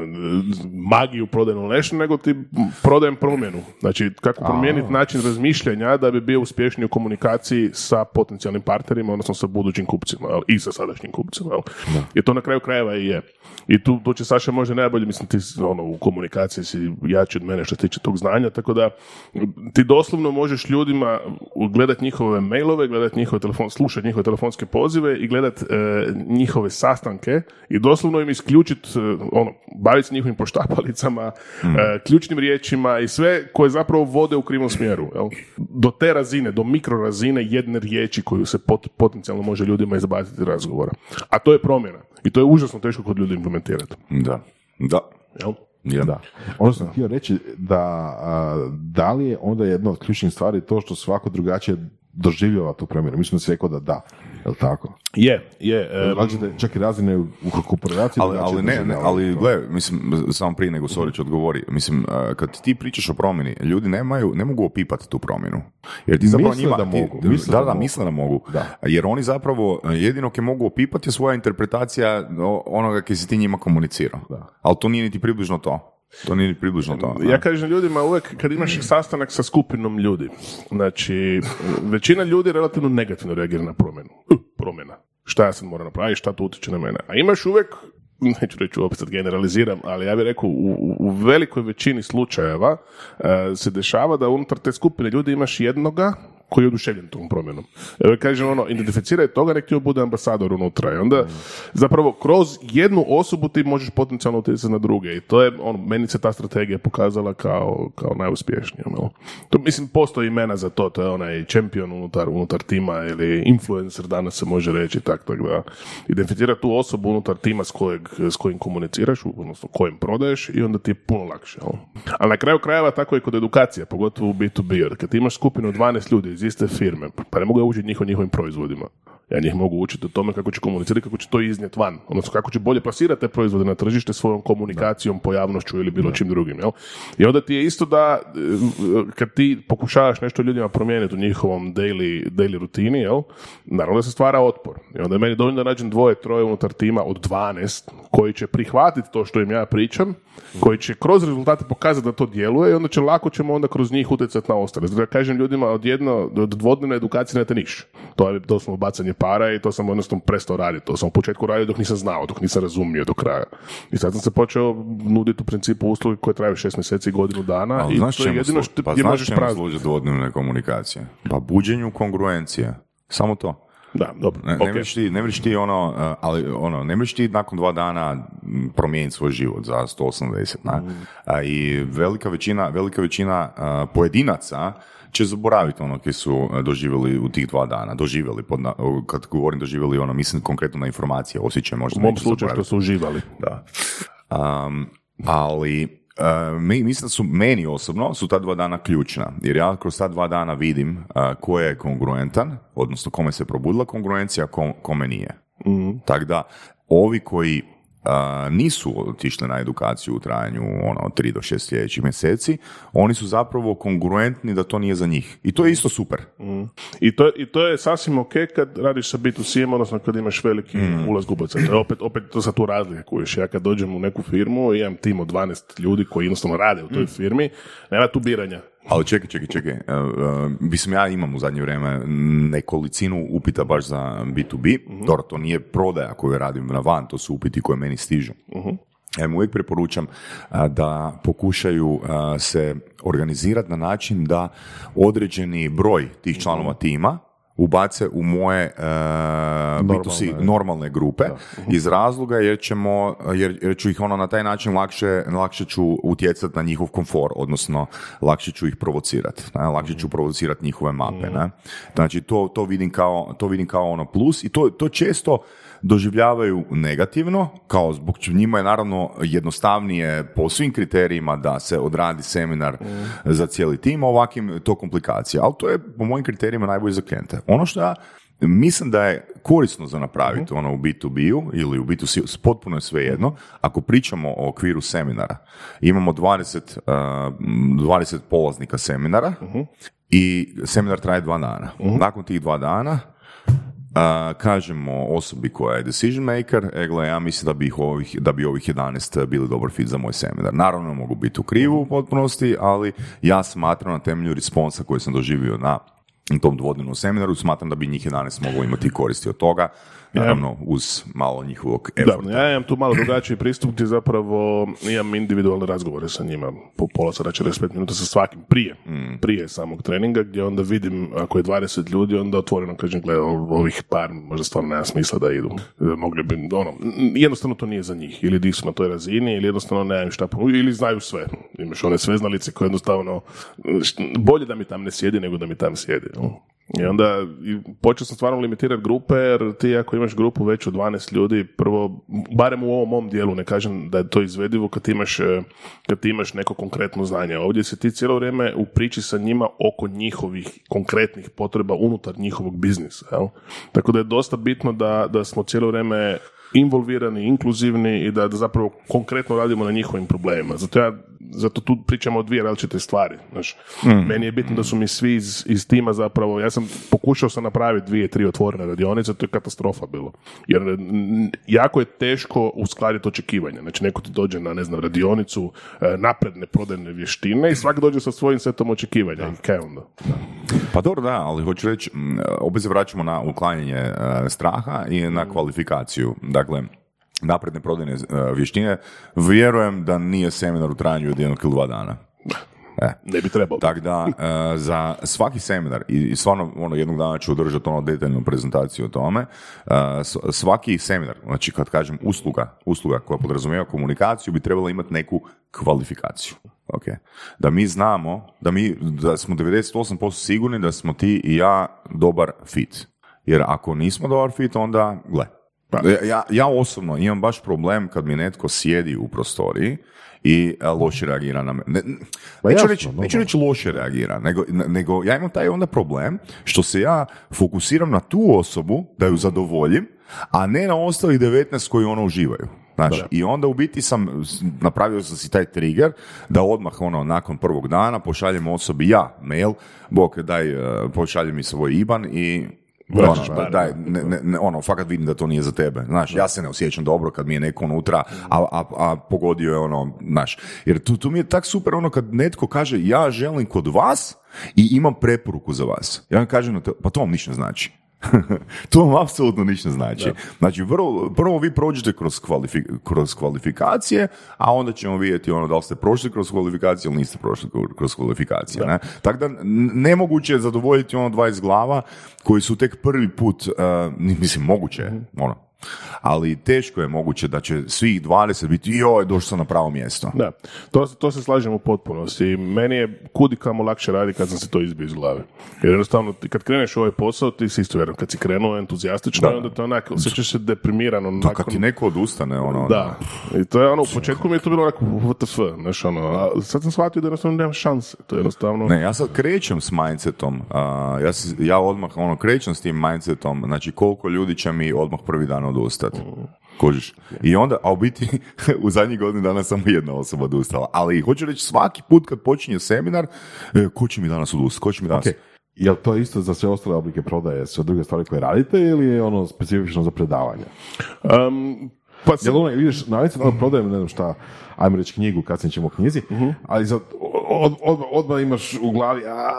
magiju, prodajnu nešto, nego ti prodajem promjenu. Znači, kako promijeniti način razmišljanja da bi bio uspješniji u komunikaciji sa potencijalnim partnerima, odnosno sa budućim kupcima, jel? i sa sadašnjim kupcima. Jel? I to na kraju krajeva i je. I tu, tu će Saša možda najbolje, mislim, ti ono, u komunikaciji si jači od mene što se tiče tog znanja, tako da ti doslovno možeš ljudima gledat njihove mailove, gledat njihove telefon, slušati njihove telefonske pozive i gledat e, njihove sastanke i doslovno im isključiti, ono, baviti se njihovim poštapalicama, e, ključnim riječima i sve koje zapravo vode u krivom smjeru. Jel? Do te razine, do mikro razine jedne riječi koju se pot- potencijalno može ljudima izbaciti iz razgovora. A to je promjena. I to je užasno teško kod ljudi implementirati. Da, da. Jel? Je. Da. Ono što sam htio reći da a, da li je onda jedna od ključnih stvari to što svako drugačije doživljava tu promjenu. Mislim da si rekao da da. Je li tako? Je, je. e, Različite, čak i razine u u korporaciji Ali, ali ne, ne, doživljavaju ali gle, mislim, samo prije nego Sorić odgovori, mislim, uh, kad ti pričaš o promjeni, ljudi nemaju, ne mogu opipati tu promjenu. Jer ti zapravo Misle njima... da ti- mogu, misle da, da da, mogu. misle da mogu. Da. Jer oni zapravo, uh, jedino ke mogu opipati je svoja interpretacija onoga kaj si ti njima komunicirao. Da. Ali to nije niti približno to. To nije ni približno to. Ja kažem ljudima uvijek kad imaš sastanak sa skupinom ljudi, znači većina ljudi relativno negativno reagira na promjenu. Promjena. Šta ja sad moram napraviti, šta to utječe na mene. A imaš uvijek, neću reći opet sad generaliziram, ali ja bih rekao u, u- velikoj većini slučajeva e, se dešava da unutar te skupine ljudi imaš jednoga koji je oduševljen tom promjenom. Evo kažem ono, identificiraj toga, nek ti bude ambasador unutra. I onda zapravo kroz jednu osobu ti možeš potencijalno utjecati na druge. I to je, ono, meni se ta strategija pokazala kao, kao najuspješnijom. jel? To, mislim, postoji imena za to, to je onaj čempion unutar, unutar tima ili influencer danas se može reći tak, tak da identificira tu osobu unutar tima s, kojeg, s kojim komuniciraš, odnosno kojim prodaješ i onda ti je puno lakše. jel? Ali na kraju krajeva tako je kod edukacije, pogotovo u B2B, jer kad imaš skupinu od 12 ljudi iz iste firme, pa ne mogu ja učiti njihov njihovim proizvodima. Ja njih mogu učiti o tome kako će komunicirati, kako će to iznijeti van. Odnosno kako će bolje plasirati te proizvode na tržište svojom komunikacijom, pojavnošću ili bilo čim drugim. Jel? I onda ti je isto da e, kad ti pokušavaš nešto ljudima promijeniti u njihovom daily, daily rutini, jel? naravno da se stvara otpor. I onda je meni dovoljno da nađem dvoje, troje unutar tima od 12 koji će prihvatiti to što im ja pričam, koji će kroz rezultate pokazati da to djeluje i onda će lako ćemo onda kroz njih utjecati na ostale. Zato ja kažem ljudima od jedno, od dvodnevne edukacije nemate niš. To je doslovno bacanje para i to sam jednostavno prestao raditi. To sam u početku radio dok nisam znao, dok nisam razumio do kraja. I sad sam se počeo nuditi u principu usluge koje traju šest mjeseci i godinu dana Ali i znaš to je jedino što pa znaš možeš čemu služe dvodnevne komunikacije? Pa buđenju kongruencije. Samo to. Da, dobro. Ne, ok. ne mreš ti, ne mreš ti ono, uh, ali ono, ne mreš ti nakon dva dana promijeniti svoj život za 180, na? Mm. A, I velika većina, velika većina pojedinaca će zaboraviti ono koji su uh, doživjeli u tih dva dana. Doživjeli, pod na- kad govorim doživjeli, ono, mislim konkretno na informacije, osjećaj možda U mom slučaju što su uživali. Da. Um, ali uh, mi, mislim da su meni osobno su ta dva dana ključna, jer ja kroz ta dva dana vidim uh, ko je kongruentan, odnosno kome se probudila kongruencija, kom- kome nije. Tako da, ovi koji nisu otišli na edukaciju u trajanju ono, 3 do 6 sljedećih mjeseci, oni su zapravo kongruentni da to nije za njih. I to je isto super. I to, I to je sasvim ok kad radiš sa B2C-em, odnosno kad imaš veliki Mm. ulaz kupaca. To je opet, opet to sad tu razlika kojiš. Ja kad dođem u neku firmu i imam tim od 12 ljudi koji jednostavno rade u toj Mm. firmi, nema tu biranja. Ali čekaj, čekaj, čekaj. Uh, uh, mislim, ja imam u zadnje vrijeme nekolicinu upita baš za B2B. Dobro, to nije prodaja koju radim na van, to su upiti koje meni stižu. Ja im uvijek preporučam a, da pokušaju se organizirati na način da određeni broj tih članova tima ubace u moje uh, B2C normalne. grupe iz razloga jer ćemo, jer, jer ću ih ono na taj način lakše, lakše ću utjecati na njihov komfor, odnosno lakše ću ih provocirati, lakše ću provocirati njihove mape, ne. Znači to, to vidim kao, to vidim kao ono plus i to, to često doživljavaju negativno, kao zbog njima je naravno jednostavnije po svim kriterijima da se odradi seminar za cijeli tim, a ovakvim to komplikacija. Ali to je po mojim kriterijima najbolje za klijente. Ono što ja mislim da je korisno za napraviti ono u B2B-u ili u B2C, potpuno je sve jedno, ako pričamo o okviru seminara, imamo 20, uh, 20 polaznika seminara i seminar traje dva dana. Nakon tih dva dana a, kažemo osobi koja je decision maker, e gle, ja mislim da bi, ih ovih, da bi ovih 11 bili dobar fit za moj seminar. Naravno, mogu biti u krivu u potpunosti, ali ja smatram na temelju responsa koji sam doživio na tom dvodnevnom seminaru, smatram da bi njih 11 moglo imati koristi od toga, naravno uz malo njihovog Da, efforta. ja imam tu malo drugačiji pristup gdje zapravo imam individualne razgovore sa njima po pola sata, 45 minuta sa svakim prije, prije samog treninga gdje onda vidim ako je 20 ljudi onda otvoreno kažem gle ovih par možda stvarno nema smisla da idu. E, Mogli bi, ono, jednostavno to nije za njih. Ili nisu na toj razini ili jednostavno nemaju šta ili znaju sve. Imaš one sveznalice koje jednostavno bolje da mi tam ne sjedi nego da mi tam sjedi. no. I onda počeo sam stvarno limitirati grupe, jer ti ako imaš grupu veću od 12 ljudi, prvo, barem u ovom mom dijelu, ne kažem da je to izvedivo kad imaš, e, kad imaš neko konkretno znanje. Ovdje se ti cijelo vrijeme u priči sa njima oko njihovih konkretnih potreba unutar njihovog biznisa. Jel? Tako da je dosta bitno da, da smo cijelo vrijeme involvirani, inkluzivni i da, da zapravo konkretno radimo na njihovim problemima. Zato ja zato tu pričamo o dvije različite stvari. Znaš, Meni je bitno da su mi svi iz, iz tima zapravo, ja sam pokušao sam napraviti dvije, tri otvorene radionice, to je katastrofa bilo. Jer jako je teško uskladiti očekivanja. Znači, neko ti dođe na, ne znam, radionicu e, napredne prodajne vještine i svak dođe sa svojim setom očekivanja. I kaj onda? Pa dobro, da, ali hoću reći, opet se vraćamo na uklanjanje e, straha i na kvalifikaciju. Dakle, napredne prodajne e, vještine, vjerujem da nije seminar u trajanju od jednog ili dva dana. E. Ne bi trebalo. Tako da, e, za svaki seminar, i i stvarno ono, jednog dana ću održati ono detaljnu prezentaciju o tome, s- svaki seminar, znači kad kažem usluga, usluga koja podrazumijeva komunikaciju, bi trebala imati neku kvalifikaciju. Ok. Da mi znamo, da mi, da smo 98% sigurni da smo ti i ja dobar fit. Jer ako nismo dobar fit, onda, gle, Ja- Ja, ja osobno imam baš problem kad mi netko sjedi u prostoriji i e, loše reagira na me. Ne, Pa neću, reći, normalno. neću reći loše reagira, nego, nego ja imam taj onda problem što se ja fokusiram na tu osobu da ju zadovoljim, a ne na ostalih 19 koji ono uživaju. Znaš, i onda u biti sam, napravio sam si taj trigger da odmah ono, nakon prvog dana pošaljem osobi ja mail, bok daj, e, pošalji mi svoj IBAN i Vraćaš ono, daj, ne, ne, ne, ono, fakat vidim da to nije za tebe. Znaš, ja se ne osjećam dobro kad mi je neko unutra, a, a, a pogodio je ono, znaš, jer tu, tu mi je tak super ono kad netko kaže ja želim kod vas i imam preporuku za vas. Ja vam kažem, pa to vam ništa znači. to vam apsolutno ništa znači. Znači, vrlo, prvo vi prođete kroz, kvalifi- kroz kvalifikacije, a onda ćemo vidjeti ono da li ste prošli kroz kvalifikacije ili niste prošli kroz kvalifikacije. Ne? Tako da nemoguće je zadovoljiti ono 20 glava koji su tek prvi put, uh, mislim, moguće je, ono, ali teško je moguće da će svih 20 biti joj, došao sam na pravo mjesto. Da, to, to se slažem u potpunosti. I meni je kudi kamo lakše raditi kad sam se to izbio iz glave. Jer jednostavno, kad kreneš u ovaj posao, ti si isto vjerujem, kad si krenuo entuzijastično, Da. onda to onak, osjećaš se deprimirano. To nakon- kad ti neko odustane, ono, Da, i to je ono, u početku mi je to bilo onako, WTF, znaš ono, a sad sam shvatio da jednostavno nema šanse, to je jednostavno... Ne, ja sad krećem s mindsetom, a, ja, ja odmah ono, krećem s tim mindsetom, znači koliko ljudi će mi odmah prvi dan odustati. Kužiš. I onda, a u biti, u zadnjih godinu dana samo jedna osoba odustala. Ali hoću reći, svaki put kad počinje seminar, e, ko će mi danas odustati, ko će mi danas... Ok, jel to isto za sve ostale oblike prodaje, sve druge stvari koje radite ili je ono specifično za predavanje? Um, pa sad- Jel ono, ideš na da prodajem, ne znam šta, ajmo reći knjigu, kasnije ćemo o knjizi, ali sad od, od, odmah imaš u glavi, a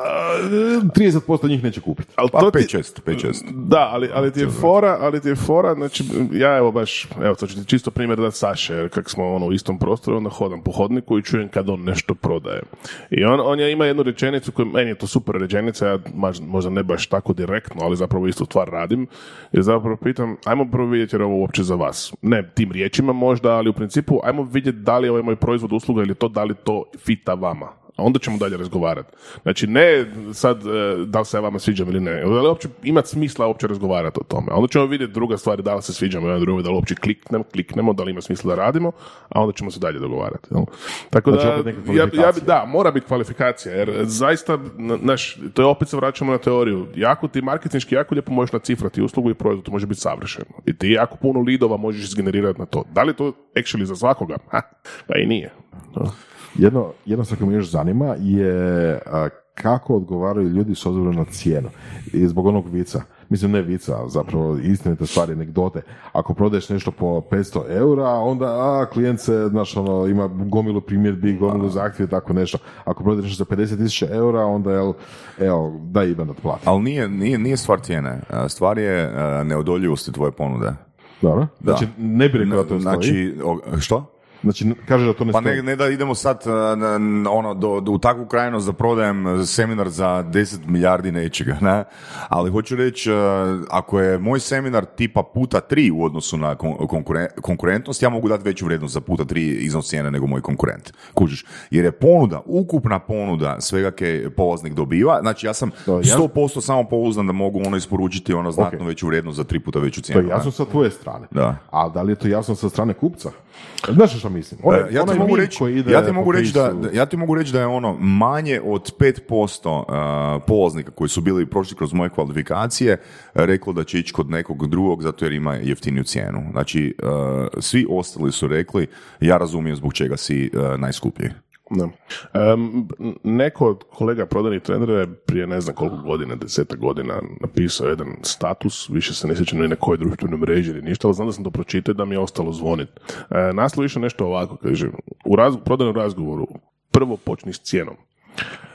30% njih neće kupiti. ali Pa to ti- 5-6, 5-6. Da, ali, ali ti je fora, ali ti je fora, znači, ja evo baš, evo, to ću ti čisto primjer da Saše, jer kak smo ono u istom prostoru, onda hodam po hodniku i čujem kad on nešto prodaje. I on, on je, ima jednu rečenicu koju, meni je to super rečenica, ja možda ne baš tako direktno, ali zapravo istu stvar radim, jer zapravo pitam, ajmo prvo vidjeti jer je ovo uopće za vas. Ne tim riječima možda, ali u principu, ajmo vidjeti da li je ovaj moj proizvod usluga ili to, da li to fita vama. A onda ćemo dalje razgovarati. Znači, ne sad e, da li se ja vama sviđam ili ne, da li uopće imati smisla uopće razgovarati o tome. Onda ćemo vidjeti druga stvar, da li se sviđamo jedan drugom, da li uopće kliknemo, kliknemo, da li ima smisla da radimo, a onda ćemo se dalje dogovarati. jel? Tako Znači, da, neka ja, ja, da, mora biti kvalifikacija, jer zaista, n- znaš, to je opet se vraćamo na teoriju. Jako ti marketinški, jako lijepo možeš nacifrati uslugu i proizvod, to može biti savršeno. I ti jako puno lidova možeš izgenerirati na to. Da li je to actually za svakoga? Ha, pa i nije. No. Jedno, jedno koje me još zanima je kako odgovaraju ljudi s obzirom na cijenu. I zbog onog vica. Mislim, ne vica, zapravo istinite stvari, anegdote. Ako prodaješ nešto po 500 eura, onda a, klijent se, znaš, ono, ima gomilu primjedbi, gomilu zahtjeva i tako nešto. Ako prodaješ nešto za 50.000 eura, onda, jel, evo, daj Ivan ti plati. Ali nije, nije, nije stvar cijene, stvar je neodoljivosti tvoje ponude. Dobro? Znači, ne bi rekao da to stoji. Znači, što? Znači, kaže da to ne Pa ne, ne da idemo sad uh, na- na- ono, do, do, u takvu krajnost da prodajem uh, seminar za 10 milijardi nečega, ne? Ali hoću reći, uh, ako je moj seminar tipa puta tri u odnosu na kon- konkuren- konkurentnost, ja mogu dati veću vrijednost za puta tri iznos cijene nego moj konkurent. Kužiš? Jer je ponuda, ukupna ponuda svega ke polaznik dobiva, znači ja sam To je 100% samo pouzdan da mogu ono isporučiti ono znatno Ok. veću vrijednost za tri puta veću To cijenu. je jasno sa tvoje strane. Da. A da li je to jasno sa strane kupca? Znaš što mislim? Onaj, E, ja ti mogu reći, ja ti mogu reći da, ja ti mogu reći da je ono manje od 5% uh, polaznika koji su bili prošli kroz moje kvalifikacije reklo da će ići kod nekog drugog zato jer ima jeftiniju cijenu. Znači, uh, svi ostali su rekli, ja razumijem zbog čega si uh, najskuplji. Da. Em, neko od kolega prodajnih trenera je prije ne znam koliko godina, desetak godina napisao jedan status, više se ne sjećam ni na kojoj društvenoj mreži ili ništa, ali znam da sam to pročitao da mi je ostalo zvonit. E, naslov išao nešto ovako, kaže, u raz, prodajnom razgovoru prvo počni s cijenom.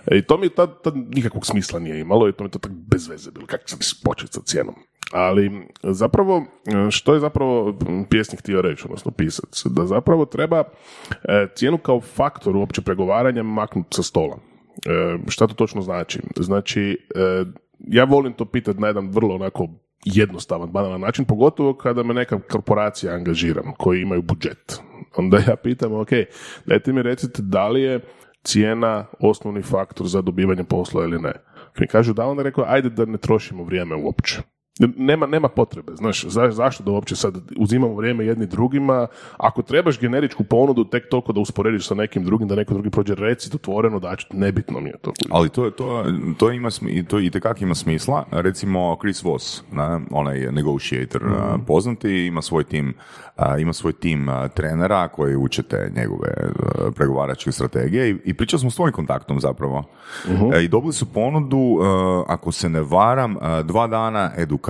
E, I to mi tad, tad nikakvog smisla nije imalo i to mi to tak bez veze bilo, kako sam početi sa cijenom. Ali zapravo, što je zapravo pjesnik htio reći, odnosno pisac, da zapravo treba e, cijenu kao faktor uopće pregovaranja maknuti sa stola. E, šta to točno znači? Znači, e, ja volim to pitati na jedan vrlo onako jednostavan, banalan način, pogotovo kada me neka korporacija angažira koji imaju budžet. Onda ja pitam, ok, dajte mi recite da li je cijena osnovni faktor za dobivanje posla ili ne. Kad mi kažu da, onda rekao, ajde da ne trošimo vrijeme uopće. Nema, nema potrebe, znaš, za, zašto da uopće sad uzimamo vrijeme jedni drugima, ako trebaš generičku ponudu tek toliko da usporediš sa nekim drugim, da neko drugi prođe reci otvoreno, da ću, nebitno mi je to. Ali to, to, to ima, smi- to itekak ima smisla, recimo Chris Voss, ne, onaj negotiator a, poznati, ima svoj tim, ima svoj tim trenera koji učete njegove pregovaračke strategije i, i pričali smo s tvojim kontaktom zapravo. E, I dobili su ponudu, ako se ne varam, dva dana edukacije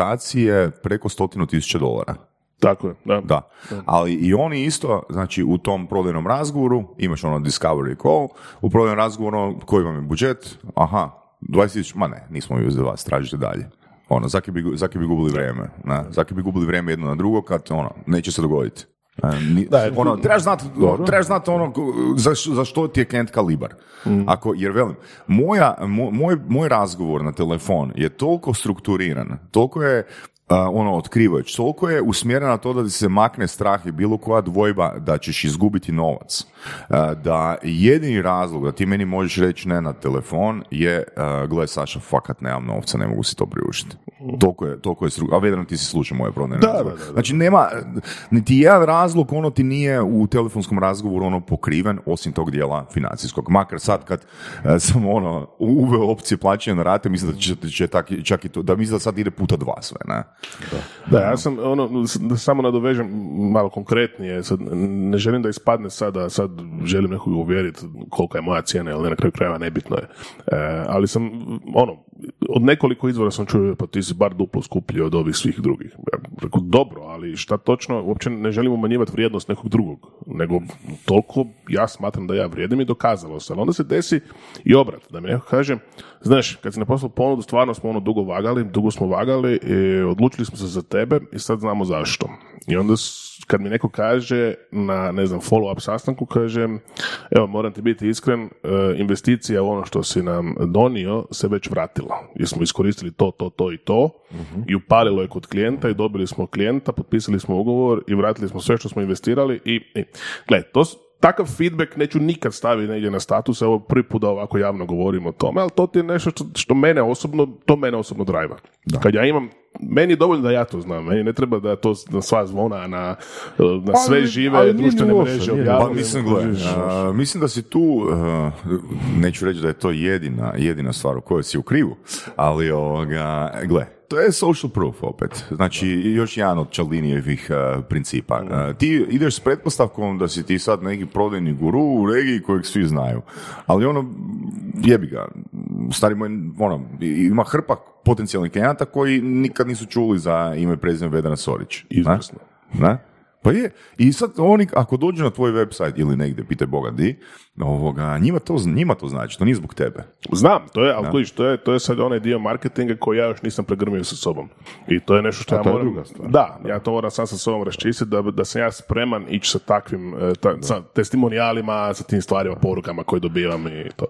preko stotinu tisuća dolara. Tako je, da. Da, ali i oni isto, znači u tom prodajnom razgovoru, imaš ono discovery call, u prodajnom razgovoru ono, koji vam je budžet, aha, 20.000, ma ne, nismo mi za vas, tražite dalje. Ono, zaki bi, zaki bi gubili vrijeme, ne? zaki bi gubili vrijeme jedno na drugo kad, ono, neće se dogoditi. E, ni- ono, trebaš znati trebaš znat ono, za, š- za što ti je klijent kalibar. Ako, jer velim, moja, mo- moj, moj razgovor na telefon je toliko strukturiran, toliko je ono otkrivajuć, toliko je usmjeren na to da ti se makne strah i bilo koja dvojba da ćeš izgubiti novac. Da jedini razlog da ti meni možeš reći ne na telefon je, gle Saša, fakat nemam novca, ne mogu si to priuštiti. Toliko je, toliko je stru- a vedran ti si slušao moje prodajne Da, razgovore. da, da, da. Znači nema, niti jedan razlog ono ti nije u telefonskom razgovoru ono pokriven osim tog dijela financijskog. Makar sad kad e, sam ono uveo opcije plaćanja na rate, mislim da će, će tak, čak i to, da mislim da sad ide puta dva sve, ne? Da, ja sam, ono, da samo nadovežem malo konkretnije, sad, ne želim da ispadne sada, sad želim nekog uvjeriti kolika je moja cijena, ali na kraju krajeva nebitno je. E, ali sam, ono, od nekoliko izvora sam čuo, pa ti si bar duplo skuplji od ovih svih drugih. Ja rekao, dobro, ali šta točno, uopće ne želim umanjivati vrijednost nekog drugog, nego toliko ja smatram da ja vrijedim i dokazalo se. Ali onda se desi i obrat, da mi neko kaže, znaš, kad si na poslu ponudu, stvarno smo ono dugo vagali, dugo smo vagali, smo se za tebe i sad znamo zašto. I onda kad mi neko kaže na, ne znam, follow-up sastanku, kaže, evo, moram ti biti iskren, e, investicija u ono što si nam donio se već vratila. Jer smo iskoristili to, to, to i to i upalilo je kod klijenta i dobili smo klijenta, potpisali smo ugovor i vratili smo sve što smo investirali i, i gle, to, takav feedback neću nikad staviti negdje na status, evo prvi put da ovako javno govorim o tome, ali to ti je nešto što, što mene osobno, to mene osobno drajva. Kad ja imam, meni je dovoljno da ja to znam, meni ne treba da to na sva zvona, na, na sve ali- žive ali nije društvene ni loše, mreže nije ni Pa mislim, gle, kužiš. a, mislim da si tu, uh, neću reći da je to jedina, jedina stvar u kojoj si u krivu, ali ovoga, gle, to je social proof opet. Znači, još jedan od Čalinijevih uh, principa. Uh, ti ideš s pretpostavkom da si ti sad neki prodajni guru u regiji kojeg svi znaju. Ali ono, jebi ga, stari moj, ono, ima hrpa potencijalnih klijenata koji nikad nisu čuli za ime prezime Vedrana Sorić. Izvrsno. Pa je. I sad oni, ako dođu na tvoj website ili negdje, pitaj Boga di, ovoga, njima, to, njima to znači, to nije zbog tebe. Znam, to je, ali kužiš, to je, to je sad onaj dio marketinga koji ja još nisam pregrmio sa sobom. I to je nešto što A ja to je moram... druga stvar. Da, ja to moram sam sa sobom raščistiti da, da sam ja spreman ići sa takvim, e, ta, sa testimonijalima, sa tim stvarima, porukama koje dobivam i to.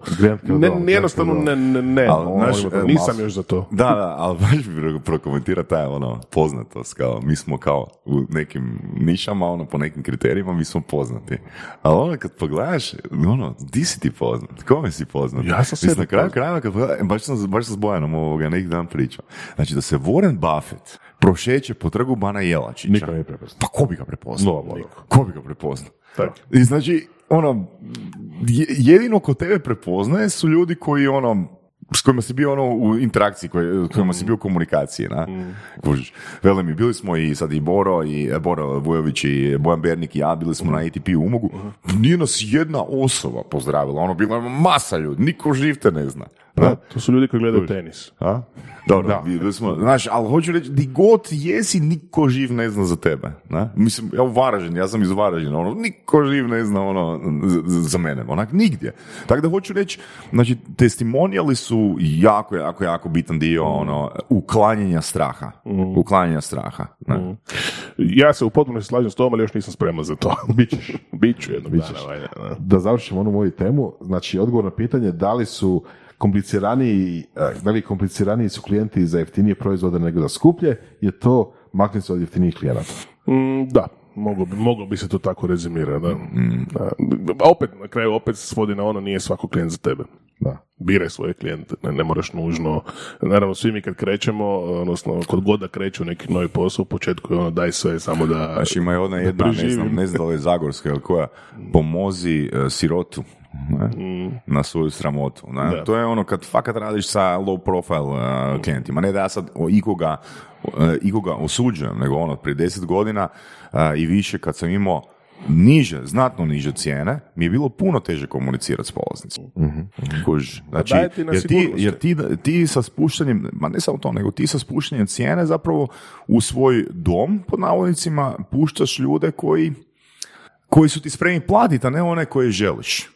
Ne, jednostavno ne, ne, ne, Ali, ono, znaš, e, nisam mas- još za to. Da, da, ali baš bi pro- prokomentirati taj ono, poznatost, kao mi smo kao u nekim nišama, ono, po nekim kriterijima, mi smo poznati. Ali ono, kad pogledaš, ono, di si ti poznat? Kome si poznat? Ja sam sebi na kraju krajeva, kad pogledaš, baš sam, baš sam s Bojanom ovoga neki dan pričao. Znači, da se Warren Buffett prošeće po trgu Bana Jelačića. Niko ne prepoznao. Pa ko bi ga prepoznao? No, ono. Ko bi ga prepoznao? I znači, ono, je- jedino ko tebe prepoznaje su ljudi koji, ono, s kojima si bio ono u interakciji, s kojima si bio u komunikaciji, na? Kužiš. Vele mi, bili smo i sad i Boro, i e, Boro Vujović i Bojan Bernik i ja, bili smo na ATP u Umogu. Nije nas jedna osoba pozdravila, ono, bila masa ljudi, niko živ te ne zna. Da, to su ljudi koji gledaju tenis. A? Dobro, bili smo, znaš, ali hoću reći, di god jesi, niko živ ne zna za tebe. Ne? Mislim, ja u Varaždin, ja sam iz Varaždina, ono, niko živ ne zna ono, za, za mene, onak, nigdje. Tako da hoću reći, znači, testimonijali su jako, jako, jako bitan dio, ono, uklanjanja straha. Uklanjanja straha. Ne? Ja se u potpunosti slažem s tom, ali još nisam spreman za to. Bićeš. Biću jednog Bićeš. dana. valjda, da. Da završimo onu moju temu, znači odgovor na pitanje da li su kompliciraniji, da li kompliciraniji su klijenti za jeftinije proizvode nego za skuplje, je to maknuti se od jeftinijih klijenata. Mm, da, moglo bi, moglo bi se to tako rezimirati. Da. Da. A opet, na kraju opet se svodi na ono, nije svako klijent za tebe. Da. Biraj svoje klijente, ne, ne moraš nužno, naravno svi mi kad krećemo, odnosno kod god da kreću neki novi posao, u početku je ono daj sve samo da... Znaš, ima je ona jedna, ne znam, ne znam da li je Zagorska ili koja, pomozi e, sirotu ne, na svoju sramotu. Ne? Mm. To je ono kad fakat radiš sa low profile uh, klijentima. Ne da ja sad o ikoga, e, ikoga osuđujem, nego ono prije deset godina a, i više kad sam imao niže, znatno niže cijene, mi je bilo puno teže komunicirati s polaznicima. Kužiš? Znači, jer, ti, jer ti, ti sa spuštanjem, ma ne samo to, nego ti sa spuštanjem cijene zapravo u svoj dom, pod navodnicima, puštaš ljude koji, koji su ti spremni platiti, a ne one koje želiš.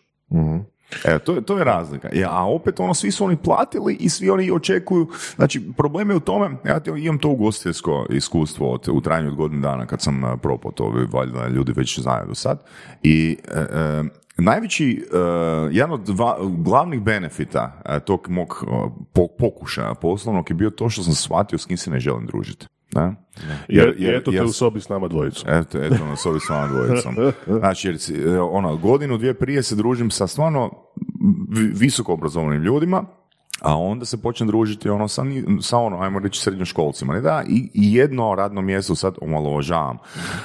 E, to, je- to je razlika. Ja, a opet ono, svi su oni platili i svi oni očekuju, znači problem je u tome, ja imam to ugostiteljsko iskustvo od, u trajanju od godinu dana kad sam a, propao to, valjda ljudi već znaju do sad. I e, e, najveći, e, jedan od dva, glavnih benefita e, tog mog po- pokušaja poslovnog je bio to što sam shvatio s kim se ne želim družiti. Ne? Jer, jer, eto te u sobi s nama dvojicu. Eto, eto, na sobi s vama dvojicom. Znači, jer, e, ono, godinu, dvije prije se družim sa stvarno vi- visoko obrazovanim ljudima, a onda se počnem družiti ono sa, sa ono, ajmo reći, srednjoškolcima. Ne da, i, i jedno radno mjesto sad omalovažavam,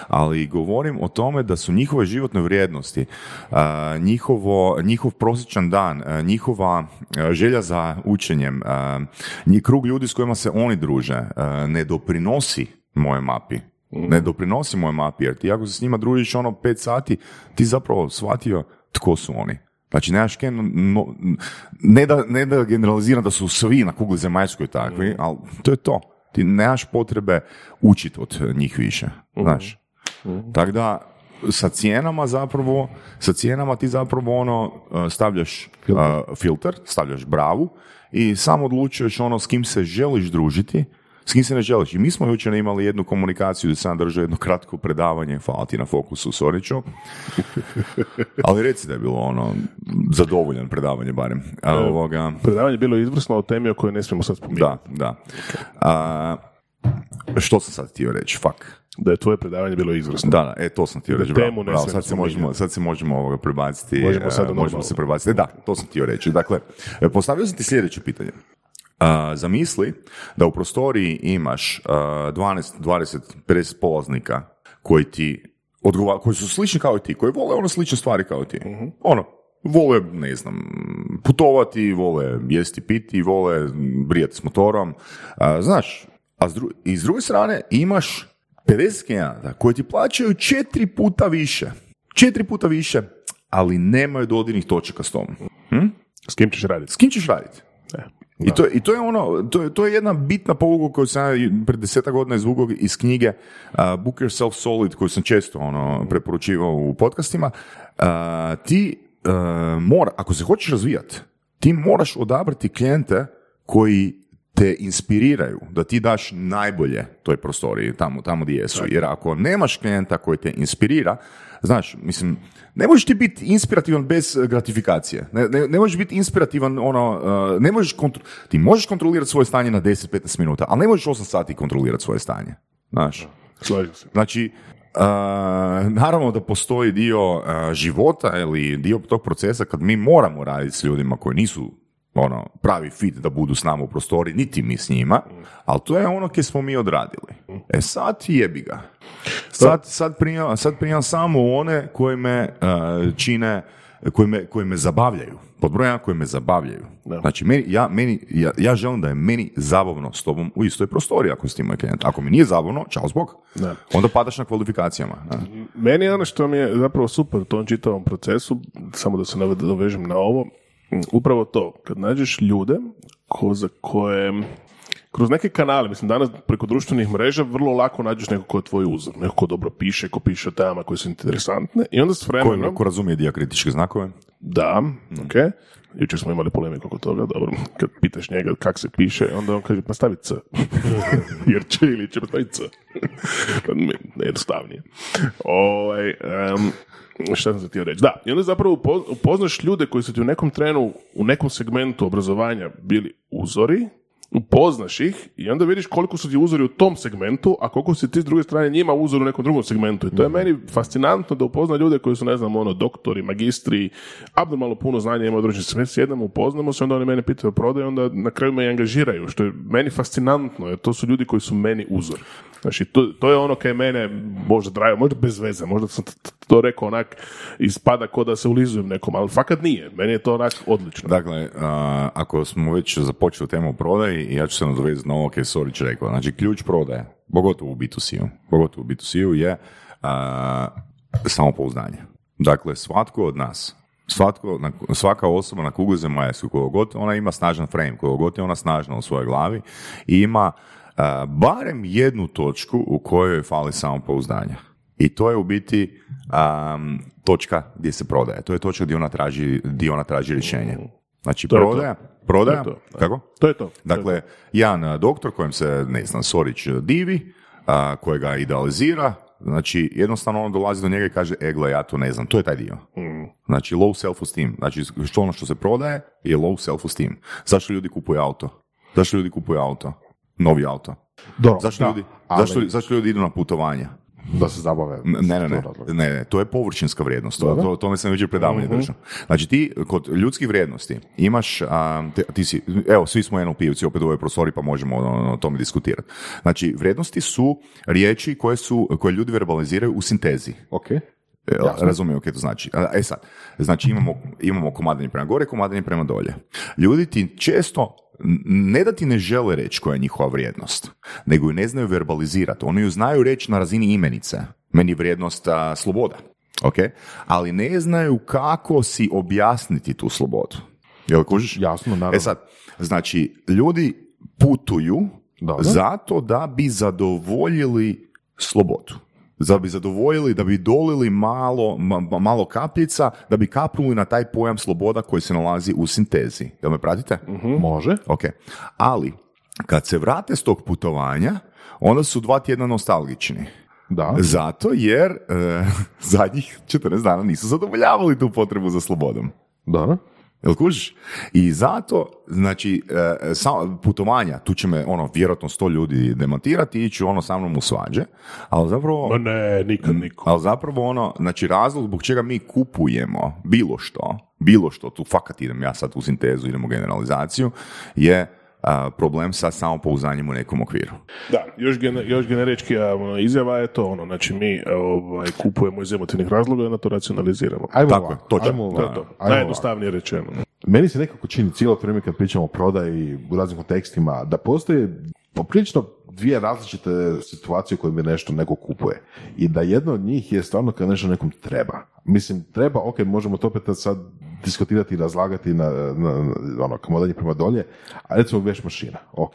ali govorim o tome da su njihove životne vrijednosti, a, njihovo, njihov prosječan dan, a, njihova a, želja za učenjem, a, nji- krug ljudi s kojima se oni druže, a, ne doprinosi moje mapi. Ne doprinosi moje mapi, jer ti ako se s njima družiš ono pet sati, ti zapravo shvatio tko su oni. Znači, nemaš kaj, no, ne, da, ne da generaliziram da su svi na kugli zemaljskoj takvi, ali to je to. Ti nemaš potrebe učiti od njih više, znaš. Tako da, sa cijenama zapravo, sa cijenama ti zapravo ono, uh, stavljaš uh, filter, stavljaš bravu i sam odlučuješ ono s kim se želiš družiti, s kim se ne želiš. I mi smo jučer imali jednu komunikaciju gdje sam držao jedno kratko predavanje, hvala ti na fokusu, Soriću. Ali reci da je bilo ono, zadovoljan predavanje barem. A, ovoga, Predavanje je bilo izvrsno o temi o kojoj ne smijemo sad spominjati. da, da. A, što sam sad htio reći? Fuck. Da je tvoje predavanje bilo izvrsno. Da, da, e, to sam htio Da reći. temu bravo, ne bravo, sad se možemo, sad se možemo ovoga prebaciti. Možemo sad e, možemo se prebaciti. Da, to sam htio reći. Dakle, e, postavio sam ti sljedeće pitanje. A, zamisli da u prostoriji imaš a, 12, 20, 50 polaznika koji ti odgova, koji su slični kao i ti, koji vole ono slične stvari kao i ti. Ono, vole, ne znam, putovati, vole jesti, piti, vole brijati s motorom. A, znaš, a s dru- i s druge strane imaš 50 klijenata koji ti plaćaju četiri puta više. Četiri puta više, ali nemaju dodirnih točaka s tom. Hm? S kim ćeš raditi? S kim ćeš raditi? I to, I to je ono, to je, to je jedna bitna pouka koju sam ja pred deseta godina izvukao iz knjige uh, Book Yourself Solid, koju sam često ono, preporučivao u podcastima. Uh, ti uh, mora, ako se hoćeš razvijati, ti moraš odabrati klijente koji te inspiriraju, da ti daš najbolje toj prostoriji, tamo, tamo gdje jesu. Jer ako nemaš klijenta koji te inspirira, znaš, mislim, ne možeš ti biti inspirativan bez eh, gratifikacije. Ne, ne, ne možeš biti inspirativan, ono, eh, ne možeš kontro- ti možeš kontrolirati svoje stanje na 10-15 minuta, ali ne možeš 8 sati kontrolirati svoje stanje. Znaš, se. Znači, uh, naravno da postoji dio uh, života ili dio tog procesa kad mi moramo raditi s ljudima koji nisu ono, pravi fit da budu s nama u prostori, niti mi s njima, ali to je ono kje smo mi odradili. E sad jebi ga. Sad, sad, primam, sad primam samo one koje me uh, čine, koji me, koji me zabavljaju. Pod broj jedan koji me zabavljaju. Da. Znači, meni, ja, meni, ja, ja želim da je meni zabavno s tobom u istoj prostoriji ako si ti moj klijent. Ako mi nije zabavno, čao zbog. Da. Onda padaš na kvalifikacijama. da. Meni je ono što mi je zapravo super u tom čitavom procesu, samo da se dovežem na ovo, upravo to, kad nađeš ljude ko za koje kroz neke kanale, mislim danas preko društvenih mreža vrlo lako nađeš nekog ko je tvoj uzor, nekog ko dobro piše, ko piše o temama koje su interesantne i onda s Ko, vremenom... ko razumije dijakritičke znakove? Da, ok. Jučer smo imali polemiku oko toga, dobro, kad pitaš njega kak se piše, onda on kaže, pa stavi C. Jer će ili će stavi C. Pa Jednostavnije. Ovaj, em, šta sam se htio reći? Da, i onda zapravo upo- upoznaš ljude koji su ti u nekom trenu, u nekom segmentu obrazovanja bili uzori upoznaš ih i onda vidiš koliko su ti uzori u tom segmentu, a koliko si ti s druge strane njima uzor u nekom drugom segmentu. I to je meni fascinantno da upozna ljude koji su, ne znam, ono, doktori, magistri, abnormalno puno znanja imaju određeni segment, sjednemo, upoznamo se, onda oni mene pitaju o prodaju, onda na kraju me i angažiraju, što je meni fascinantno, jer to su ljudi koji su meni uzor. Znači, to, to je ono kaj mene možda drago, možda bez veze, možda sam to rekao onak, ispada ko da se ulizujem nekom, ali fakat nije, meni je to onak odlično. Dakle, a, ako smo već započeli temu o prodaji, ja ću se nadovezati na ovo kaj je Sorić rekao. Znači, ključ prodaje, pogotovo u B2C-u, pogotovo u B2C-u je a, samopouzdanje. Dakle, svatko od nas, svatko, svaka osoba na kugli zemaljskoj, koliko god ona ima snažan frame, koliko god je ona snažna u svojoj glavi, i ima a, barem jednu točku u kojoj fali samopouzdanja. I to je u biti am, točka gdje se prodaje. To je točka gdje ona traži, gdje ona traži rješenje. Znači, To je to. prodaja, prodaja, To je to. kako? To je to. Dakle, jedan a, doktor kojem se, ne znam, Sorić divi, a, kojega idealizira, znači jednostavno on dolazi do njega i kaže, e, gle, ja to ne znam, to je taj dio. Znači, low self-esteem, znači što ono što se prodaje je low self-esteem. Zašto ljudi kupuju auto? Zašto ljudi kupuju auto? Novi auto. Dobro, Zašto, da, ljudi, ali zašto, zašto ljudi idu na putovanja? Da se zabave. Ne, ne, ne, ne, ne, to je površinska vrijednost, to, to, tome sam jučer predavanje držao. Znači ti kod ljudskih vrijednosti imaš, a, te- ti si, evo svi smo NLP-ovci opet u ovoj prostori pa možemo o, o tome diskutirati. Znači vrijednosti su riječi koje, su, koje ljudi verbaliziraju u sintezi. Ok. E, Razumijem kaj to znači. E sad, znači imamo, imamo komadanje prema gore, komadanje prema dolje. Ljudi ti često ne da ti ne žele reći koja je njihova vrijednost, nego ju ne znaju verbalizirati. Oni ju znaju reći na razini imenice. Meni je vrijednost a, sloboda. Ok? Ali ne znaju kako si objasniti tu slobodu. Jel kužiš? Jasno, naravno. E sad, znači, ljudi putuju Dobro. zato da bi zadovoljili slobodu. Da bi zadovoljili, da bi dolili malo, ma- ma- malo kapljica, da bi kapnuli na taj pojam sloboda koji se nalazi u sintezi. Jel me pratite? Može. Ok. Ali, kad se vrate s tog putovanja, onda su dva tjedna nostalgični. Da. Zato jer e, zadnjih 14 dana nisu zadovoljavali tu potrebu za slobodom. Da. Jel kužiš? I zato, znači, e, sa- putovanja, tu će me, ono, vjerojatno sto ljudi demantirati, ići ono sa mnom u svađe, ali zapravo... Ma ne, nikad niko. Ali zapravo ono, znači razlog zbog čega mi kupujemo bilo što, bilo što, tu fakat idem ja sad u sintezu, idem u generalizaciju, je problem sa samopouzdanjem u nekom okviru. Da, još, gene, još generički ono, izjava je to ono, znači mi ovaj, kupujemo iz emotivnih razloga i onda to racionaliziramo. Ajmo Tako točno. ajmo To to. ajmo. Najjednostavnije rečeno. Meni se nekako čini cijelo vrijeme kad pričamo o prodaji u raznim kontekstima da postoje poprilično dvije različite situacije u kojima nešto neko kupuje. I da jedna od njih je stvarno kad nešto nekom treba. Mislim, treba, ok, možemo to opet sad diskutirati i razlagati na, na, na ono, komodanje prema dolje, a recimo veš mašina, ok.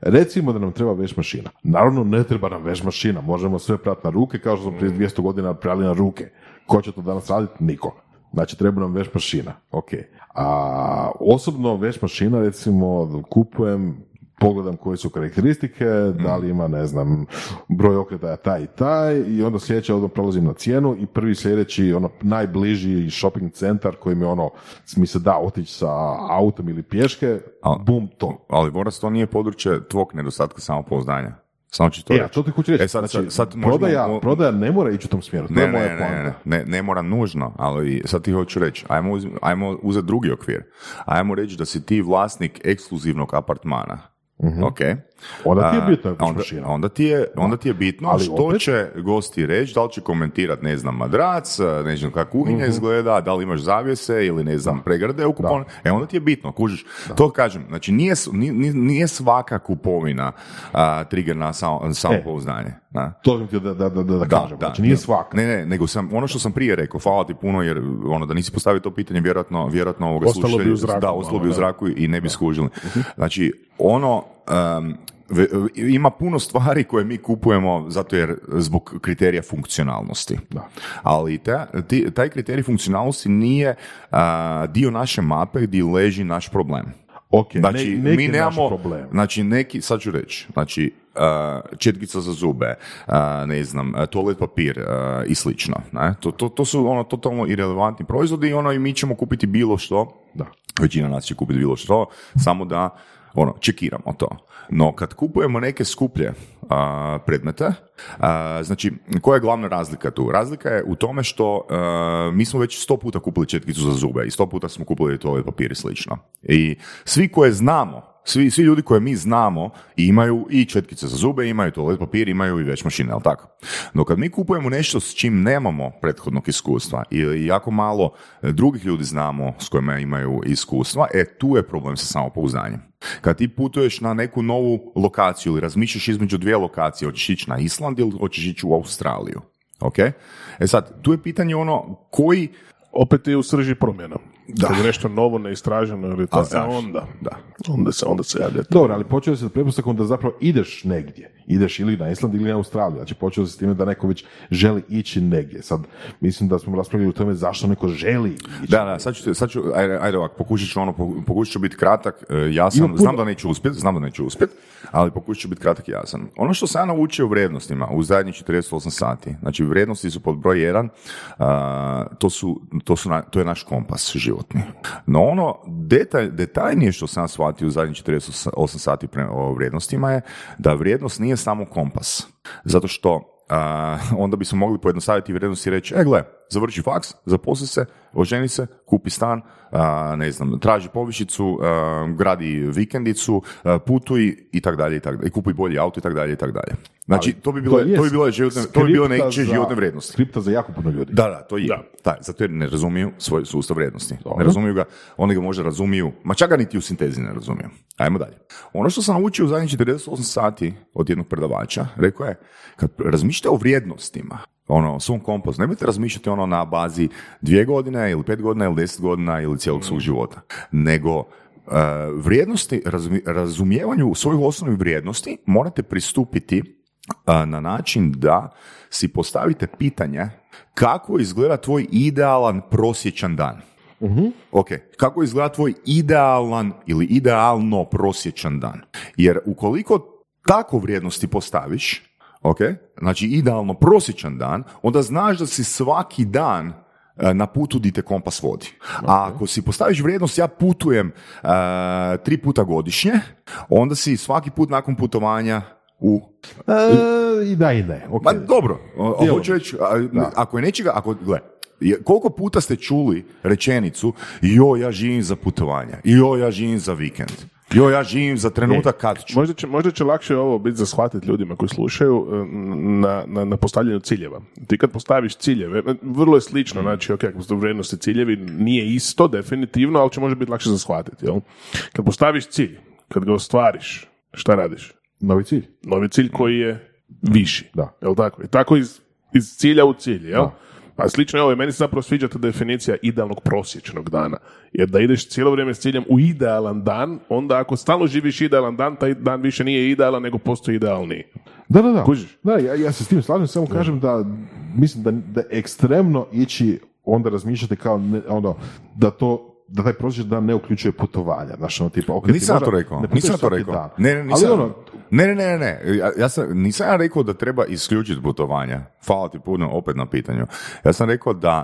Recimo da nam treba veš mašina. Naravno, ne treba nam veš mašina, možemo sve prati na ruke, kao što smo prije 200 godina prali na ruke. Ko će to danas raditi? Niko. Znači, treba nam veš mašina. Ok. A osobno veš mašina, recimo, kupujem, pogledam koje su karakteristike, da li ima, ne znam, broj okretaja taj i taj i onda sljedeće odmah prelazim na cijenu i prvi sljedeći, ono, najbliži shopping centar koji mi ono, mi se da otići sa autom ili pješke, bum, to. Ali Boras, to nije područje tvog nedostatka samopouzdanja. Samo ću to E, a reći. to ti hoću reći. E, sad, znači, sad, sad možemo- prodaja, prodaja ne mora ići u tom smjeru. To Ne, je moja ne, ne, ne, ne, ne mora nužno, ali sad ti hoću reći, ajmo, uz, ajmo uzeti drugi okvir. Ajmo reći da si ti vlasnik ekskluzivnog apartmana. Ok. Mhm. Onda ti je A, bitno veš onda, onda, ti je, onda ti je bitno Ali što opet- će gosti reći, da li će komentirati, ne znam, madrac, ne znam kako kuhinja Mhm. izgleda, da li imaš zavjese ili ne znam, pregrade u kuponu. E onda ti je bitno, kužiš. To kažem, znači nije, s- ni- ni- nije svaka kupovina a, trigger na samo, samopouzdanje. da. To sam htio da, da, da, da, kažem. znači, nije svaka. Ne, ne, nego sam, ono što sam prije rekao, hvala ti puno, jer ono da nisi postavio to pitanje, vjerojatno, vjerojatno ovoga Ostalo bi slušatelji- u zraku da, ostalo bi u da. zraku i ne bi skužili. Znači, ono, ve- ima puno stvari koje mi kupujemo zato jer zbog kriterija funkcionalnosti. Da. Ali ta, ti- taj kriterij funkcionalnosti nije a, dio naše mape gdje leži naš problem. Ok, Znači, ne, mi naš nemamo, problem. znači neki, sad ću reći, znači, uh, četkica za zube, uh, ne znam, uh, toalet papir uh, i slično. Ne? To, to, to su ono totalno irelevantni proizvodi i ono i mi ćemo kupiti bilo što, Da. većina nas će kupiti bilo što, samo da ono, čekiramo to. No, kad kupujemo neke skuplje a, predmete, a, znači, koja je glavna razlika tu? Razlika je u tome što a, mi smo već sto puta kupili četkicu za zube i sto puta smo kupili toalet papir i slično. I svi koje znamo svi, svi ljudi koje mi znamo imaju i četkice za zube, imaju toalet papir, imaju i već mašine, jel tako? No kad mi kupujemo nešto s čim nemamo prethodnog iskustva i jako malo e, drugih ljudi znamo s kojima imaju iskustva, e tu je problem sa samopouzdanjem. Kad ti putuješ na neku novu lokaciju ili razmišljaš između dvije lokacije, hoćeš ići na Island ili hoćeš ići u Australiju. Ok? E sad, tu je pitanje ono koji Opet je u srži promjena. Da. Kad je nešto novo, neistraženo ili to, e onda, da. onda se, onda se javlja. Dobro, ali počeo se s pretpostavkom da zapravo ideš negdje. Ideš ili na Island ili na Australiju. Znači počeo se s time da neko već želi ići negdje. Sad, mislim da smo raspravljali o tome zašto neko želi ići. Da, da, sad ću, sad ću ajde, ajde ovako, pokušat ću ono, poku- pokušat ću biti kratak, e, jasan, puno- znam da neću uspjeti, znam da neću uspjeti, ali pokušat ću biti kratak i jasan. Ono što sam ja naučio u vrijednostima u zadnjih 48 sati, znači vrijednosti su pod broj 1, to, su, to, su na- to je naš kompas životni. No ono detalj, detaljnije što sam shvatio u zadnjih 48 sati o vrijednostima je da vrijednost nije samo kompas. Zato što a, onda bismo mogli pojednostaviti vrijednost i reći, e gle, završi faks, zaposli se, oženi se, kupi stan, a, ne znam, traži povišicu, a, gradi vikendicu, a, putuj i tak dalje i tak dalje, i kupuj bolji auto i tak dalje i tak dalje. Znači, to bi bilo, je to bi bilo životne, to bi bilo neke za- životne vrijednosti. Skripta za jako puno ljudi. Da, da, to je. Da. Da. zato jer ne razumiju svoj sustav vrijednosti. Ne razumiju ga, oni ga možda razumiju, ma čak ga niti u sintezi ne razumiju. Ajmo dalje. Ono što sam naučio u zadnjih 48 sati od jednog predavača, rekao je, kad razmišljate o vrijednostima, ono, o svom kompasu, nemojte razmišljati ono na bazi dvije godine ili pet godina ili deset godina ili cijelog svog života, nego uh, vrijednosti, razumi- razumijevanju svojih osnovnih vrijednosti morate pristupiti a, na način da si postavite pitanje kako izgleda tvoj idealan prosječan dan. Ok, kako izgleda tvoj idealan ili idealno prosječan dan? Jer ukoliko tako vrijednosti postaviš, ok, znači idealno prosječan dan, onda znaš da si svaki dan e, na putu di te kompas vodi. A ako si postaviš vrijednost ja putujem e, tri puta godišnje, onda si svaki put nakon putovanja u E, I da i ne. ok. Ma dobro, Dijelom. hoću reći, ako je nečega, ako, gle, koliko puta ste čuli rečenicu jo, ja živim za putovanja, jo, ja živim za vikend, jo, ja živim za trenutak kad ću. Možda će, možda će lakše ovo biti za shvatiti ljudima koji slušaju e, na, na, na postavljanju ciljeva. Ti kad postaviš ciljeve, e, vrlo je slično, znači, ok, ako su vrijednosti ciljevi, nije isto, definitivno, ali će možda biti lakše za shvatiti, jel? Kad postaviš cilj, kad ga ostvariš, šta radiš? Novi cilj. Novi cilj koji je viši. Da. Jel tako? I tako iz, iz cilja u cilj, jel? A slično je ovo, meni se zapravo sviđa ta definicija idealnog prosječnog dana. Jer da ideš cijelo vrijeme s ciljem u idealan dan, onda ako stalno živiš idealan dan, taj dan više nije idealan, nego postoji idealniji. Da, da, da. Kužiš? Da, ja, ja se s tim slažem, samo kažem da mislim da, da ekstremno ići onda razmišljati kao ne, ono, da to da taj prosječan dan ne uključuje putovanja. Znaš, ono, tipa, ok, ti Nisam ja možda to rekao, ne nisam to rekao. dan. Ne, ne, nisam, Ali ono, ne, ne, ne, ne, ja, ja sam, nisam ja rekao da treba isključiti putovanja. Hvala ti puno opet na pitanju. Ja sam rekao da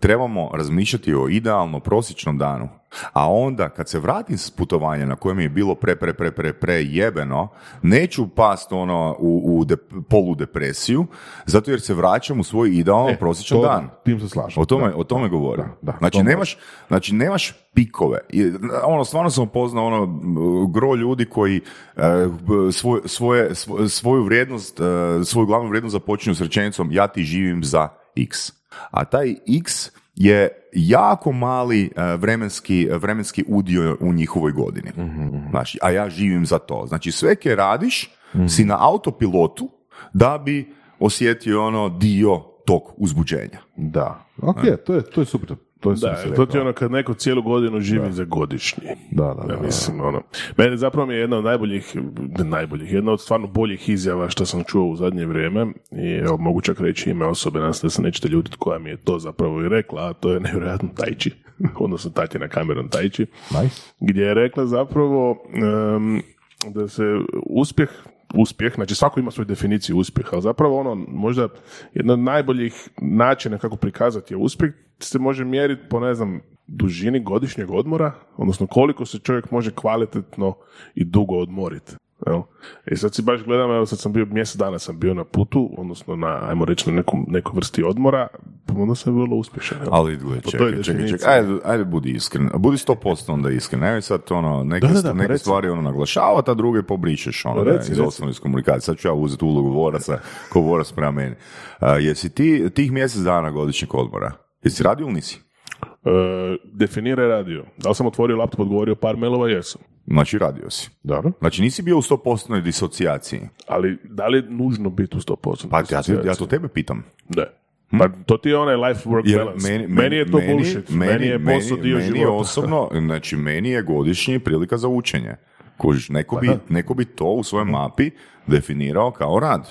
trebamo razmišljati o idealno prosječnom danu, a onda kad se vratim s putovanja na kojem je bilo pre, pre, pre, pre, pre jebeno, neću past ono u, u de, poludepresiju, zato jer se vraćam u svoj idealno e, prosječan to- dan. Tim se slažem. O tome, Da. o tome govorim. Da, da, znači, to nemaš, znači, nemaš pikove. I, ono, stvarno sam upoznao ono, gro ljudi koji e, svoj- svoje, svo- svoju vrijednost, e, svoju glavnu vrijednost započinju s rečenicom ja ti živim za x. A taj x je jako mali e, vremenski, vremenski udio u njihovoj godini. Znači, a ja živim za to. Znači, sve ke radiš, si na autopilotu da bi osjetio ono dio tog uzbuđenja. Da. Ok, to je, to je super. To Da, to ti je ono kad neko cijelu godinu živi za godišnji. Da, da, da. Ja mislim, ono, mene zapravo mi je jedna od najboljih, ne najboljih, jedna od stvarno boljih izjava što sam čuo u zadnje vrijeme i evo, mogu čak reći ime osobe, se da se nećete ljutiti koja mi je to zapravo i rekla, a to je nevjerojatno Tajči, odnosno Tatjana Cameron Tajči, Nice. gdje je rekla zapravo em, da se uspjeh uspjeh, znači svako ima svoju definiciju uspjeha, ali zapravo ono, možda jedan od najboljih načina kako prikazati je uspjeh se može mjeriti po, ne znam, dužini godišnjeg odmora, odnosno koliko se čovjek može kvalitetno i dugo odmoriti. Jel? I sad si baš gledam, evo sad sam bio, mjesec dana sam bio na putu, odnosno na, ajmo reći, na nekom, nekoj vrsti odmora, pa onda sam vrlo uspješan. jel? Ali gle, Po toj čekaj, čekaj, čekaj, ajde, ajde budi iskren, budi 100% onda iskren, nemoj sad ono, neke, Da, da, da, pa neke stvari ono naglašavati, a druge pobrišeš, ono, da, Reci, iz reci. osnovne komunikacije, sad ću ja uzeti ulogu voraca, ko vorac prema meni. A, jesi ti tih mjesec dana godišnjeg odmora, jesi radio ili nisi? E, definiraj radio. Da li sam otvorio laptop, odgovorio par mailova? Jesam. Znači radio si. Dobro. Znači nisi bio u 100% disocijaciji. Ali da li je nužno biti u 100%? Pa ja, ti- ja to tebe pitam. Ne. Pa to ti je onaj life work Jer balance. Meni, je to bullshit. Meni, je posao dio meni je života. osobno, znači meni je godišnji prilika za učenje. Kužiš, neko, Pa bi, neko bi to u svojoj mapi definirao kao rad.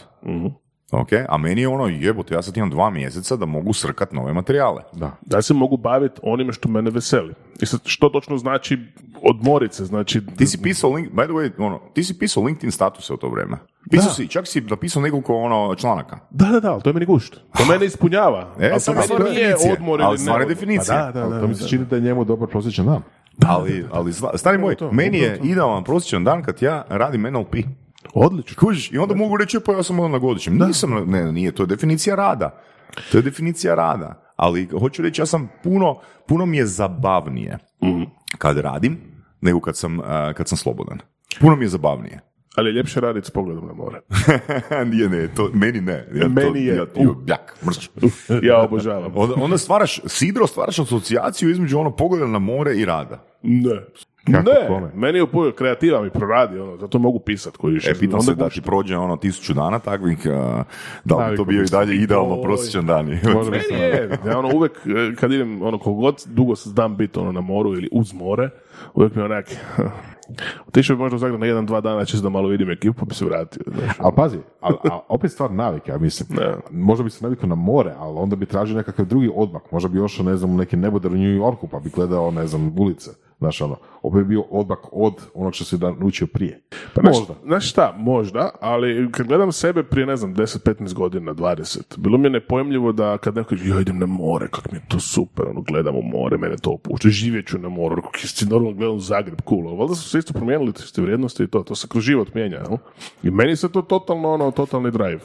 Ok, a meni je ono jebote, ja sad imam dva mjeseca da mogu srkat nove materijale. Da. Da se mogu baviti onime što mene veseli. I sad, što točno znači odmorit se? Znači, Ti si pisao, link, by the way, ono, ti si pisao LinkedIn statuse u to vrijeme. Pisao Da. si, čak si napisao nekoliko ono, članaka. Da, da, da, ali to je meni gušt. To mene ispunjava. E, ali to meni nije odmor Ali ili stvar je ne. definicija. Pa da, da, Ali da, to mi da. se čini da je njemu dobar prosječan dan. ali, ali zla- stari moj, meni je idealan prosječan dan kad ja radim NLP. Odlično. Kužiš, i onda mogu reći, pa ja sam ono na godišnjem. Nisam, ne, nije, to je definicija rada. To je definicija rada. Ali hoću reći, ja sam puno, puno mi je zabavnije kad radim nego kad sam, a, kad sam slobodan. Puno mi je zabavnije. Ali je ljepše raditi s pogledom na more. nije, ne, to, meni ne. Ja, to, Meni je. Ja, jo, bjak, mrš. Ja obožavam. Onda, onda stvaraš, sidro, stvaraš asocijaciju između ono pogleda na more i rada. Ne. Kako ne, kome? meni je upujo kreativa mi proradi, ono, zato mogu pisat koji više. E, pitam Onda se da ti prođe ono tisuću dana takvih, a, da li bi to bio i dalje idealno Oj. prosječan dan? Meni je, ja ono uvek, e, kad idem, ono, kogod dugo se znam biti ono, na moru ili uz more, uvek mi je onak, otišao bi možda u Zagreb na jedan, dva dana, čisto da malo vidim ekipu, pa bi se vratio. Znaš. Ali pazi, a, a opet stvar navike, ja mislim. Da. Možda bi se navikao na more, ali onda bi tražio nekakav drugi odmak. Možda bi ošao, ne znam, u neki neboder u New Yorku, pa bi gledao, ne znam, ulice. Znaš, ono, opet bi bio odmak od onog što si da naučio prije. Pa Možda. Znaš šta, možda, ali kad gledam sebe prije, ne znam, 10-15 godina, 20, bilo mi je nepojmljivo da kad neko ja idem na more, kako mi je to super, ono, gledam u more, mene to opušta, živjet ću na moru, kako si normalno gledam Zagreb, cool, valjda su se isto promijenili te vrijednosti i to, to se kroz život mijenja, jel? I meni se to totalno, ono, totalni drive.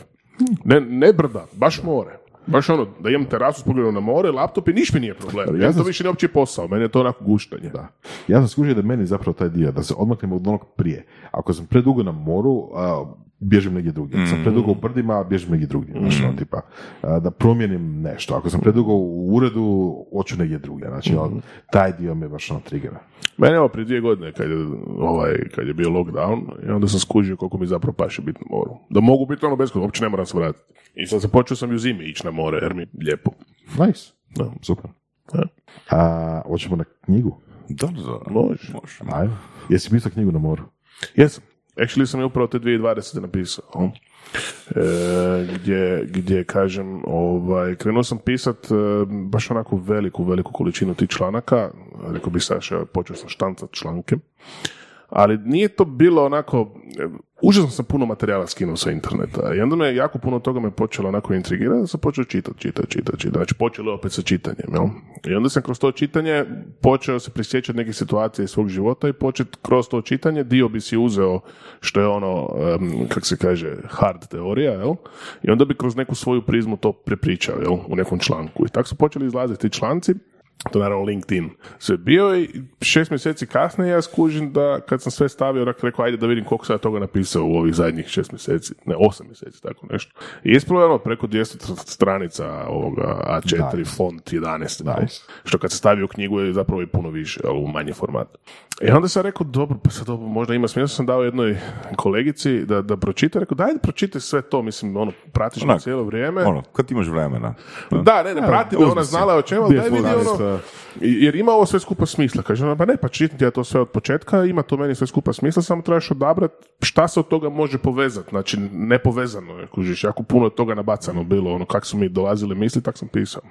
Ne, ne brda, baš more. Baš ono, da imam terasu s pogledom na more, laptop i niš mi nije problem. Ja Ja sam- to više nije uopće posao, meni je to onako guštanje. Da. Ja sam skužio da meni zapravo taj dio, da se odmaknemo od onog prije. Ako sam predugo na moru, a, bježim negdje drugdje. Ako sam predugo u brdima, bježim negdje drugdje. Znači, ono, tipa, a, da promijenim nešto. Ako sam predugo u uredu, hoću negdje drugdje. Znači, on- taj dio me baš ono triggera. Mene evo prije dvije godine kad je, ovaj, kad je bio lockdown i onda sam skužio koliko mi zapravo paše biti na moru. Da mogu biti ono bez uopće ne moram se vratiti. I sad se počeo sam i u zimi ići na more jer mi je lijepo. Nice. Da. Super. Da. A, hoćemo na knjigu? Da, da, Može. Ajde. Jesi pisao knjigu na moru? Jesam. Actually sam je upravo te 2020. napisao. E, gdje, gdje, kažem, ovaj, krenuo sam pisat e, baš onako veliku, veliku količinu tih članaka. Rekao bih evo, počeo sam štancat članke. Ali nije to bilo onako, užasno sam puno materijala skinuo sa interneta i onda me jako puno toga me počelo onako intrigirati da sam počeo čitati, čitati, čitati, čitati. Znači počelo opet sa čitanjem, jel? I onda sam kroz to čitanje počeo se prisjećati neke situacije iz svog života i počet kroz to čitanje dio bi si uzeo što je ono, em, kak se kaže, hard teorija, jel? I onda bi kroz neku svoju prizmu to prepričao, jel? U nekom članku. I tako su počeli izlaziti ti članci to je naravno LinkedIn sve bio i šest mjeseci kasnije ja skužim da kad sam sve stavio, rekao ajde da vidim koliko sam ja toga napisao u ovih zadnjih šest mjeseci, ne osam mjeseci, tako nešto. I ispravo je ono preko 200 stranica ovoga A4 Nice. font 11, jel? Nice. što kad se stavi u knjigu je zapravo i puno više, ali u manji format. I onda sam rekao, dobro, pa sad ovo možda ima smisla, sam dao jednoj kolegici da, da pročita, rekao, daj da pročitaj sve to, mislim, ono, pratiš me cijelo vrijeme. Ono, kad imaš vremena. Da, ne, ne, prati me, uzmi ona znala o čemu, daj vidi ono, jer ima ovo sve skupa smisla. Kaže ona, pa ne, pa čitam ti ja to sve od početka, ima to meni sve skupa smisla, samo trebaš odabrati šta se od toga može povezati. Znači, nepovezano je, kužiš, jako puno je toga nabacano bilo, ono, kak su mi dolazile misli, tak sam pisao.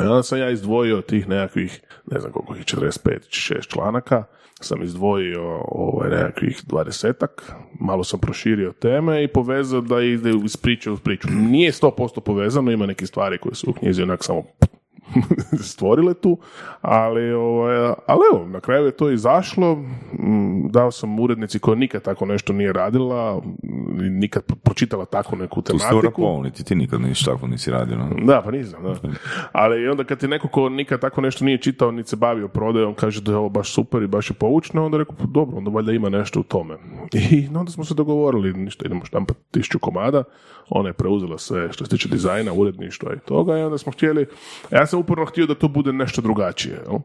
I onda sam ja izdvojio tih nekakvih, ne znam koliko ih, 45 6 članaka, sam izdvojio ovaj, nekakvih dvadesetak, malo sam proširio teme i povezao da ide iz priče u priču. Nije 100% povezano, ima neke stvari koje su u knjizi onak samo stvorile tu, ali, ovaj, ali evo, na kraju je to izašlo, mm, dao sam urednici koja nikad tako nešto nije radila, nikad pro- pročitala tako neku Tu tematiku. niti ti nikad ništa tako nisi radio. Da, pa nisam, da. Ali onda kad ti neko ko nikad tako nešto nije čitao, niti se bavio prodajom, kaže da je ovo baš super i baš je poučno, onda rekao, pa dobro, onda valjda ima nešto u tome. I onda smo se dogovorili, ništa, idemo štampati tisuću komada, ona je preuzela sve što se tiče dizajna, uredništva i toga, i onda smo htjeli, ja sam uporno htio da to bude nešto drugačije, jel?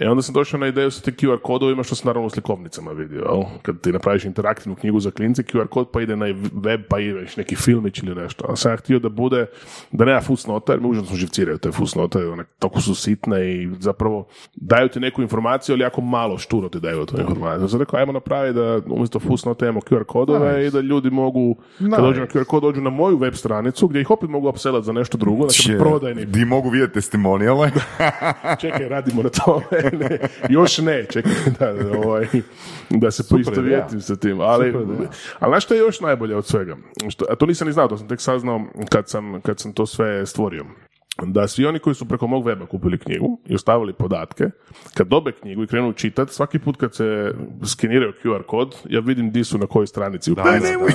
I onda sam došao na ideju sa tim QR kodovima što sam naravno u slikovnicama vidio, jel? Kad ti napraviš interaktivnu knjigu za klince, QR kod pa ide na web, pa ide već neki filmić ili nešto. A sam ja htio da bude, da nema fusnota, jer me užasno živciraju te fusnote, onak, toliko su sitne i zapravo daju ti neku informaciju, ali jako malo šturo ti daju tu informaciju. Ja sam rekao, ajmo napraviti da umjesto fusnote imamo QR kodove i da ljudi mogu, kad Nice. dođu na QR kod, dođu na moju web stranicu gdje ih opet mogu upsellat za nešto drugo, znači prodajni Di mogu vidjeti testimonijale. čekaj, radimo na tome. Ne, još ne, čekaj, da, da, ovaj, da se poistovjetim sa tim. Ali, ali znaš što je još najbolje od svega? Što, a to nisam ni znao, to sam tek saznao kad sam, kad sam to sve stvorio. Da svi oni koji su preko mog weba kupili knjigu i ostavili podatke, kad dobe knjigu i krenu čitati, svaki put kad se skeniraju QR kod, ja vidim di su na kojoj stranici u knjizi. Daj, nemoj.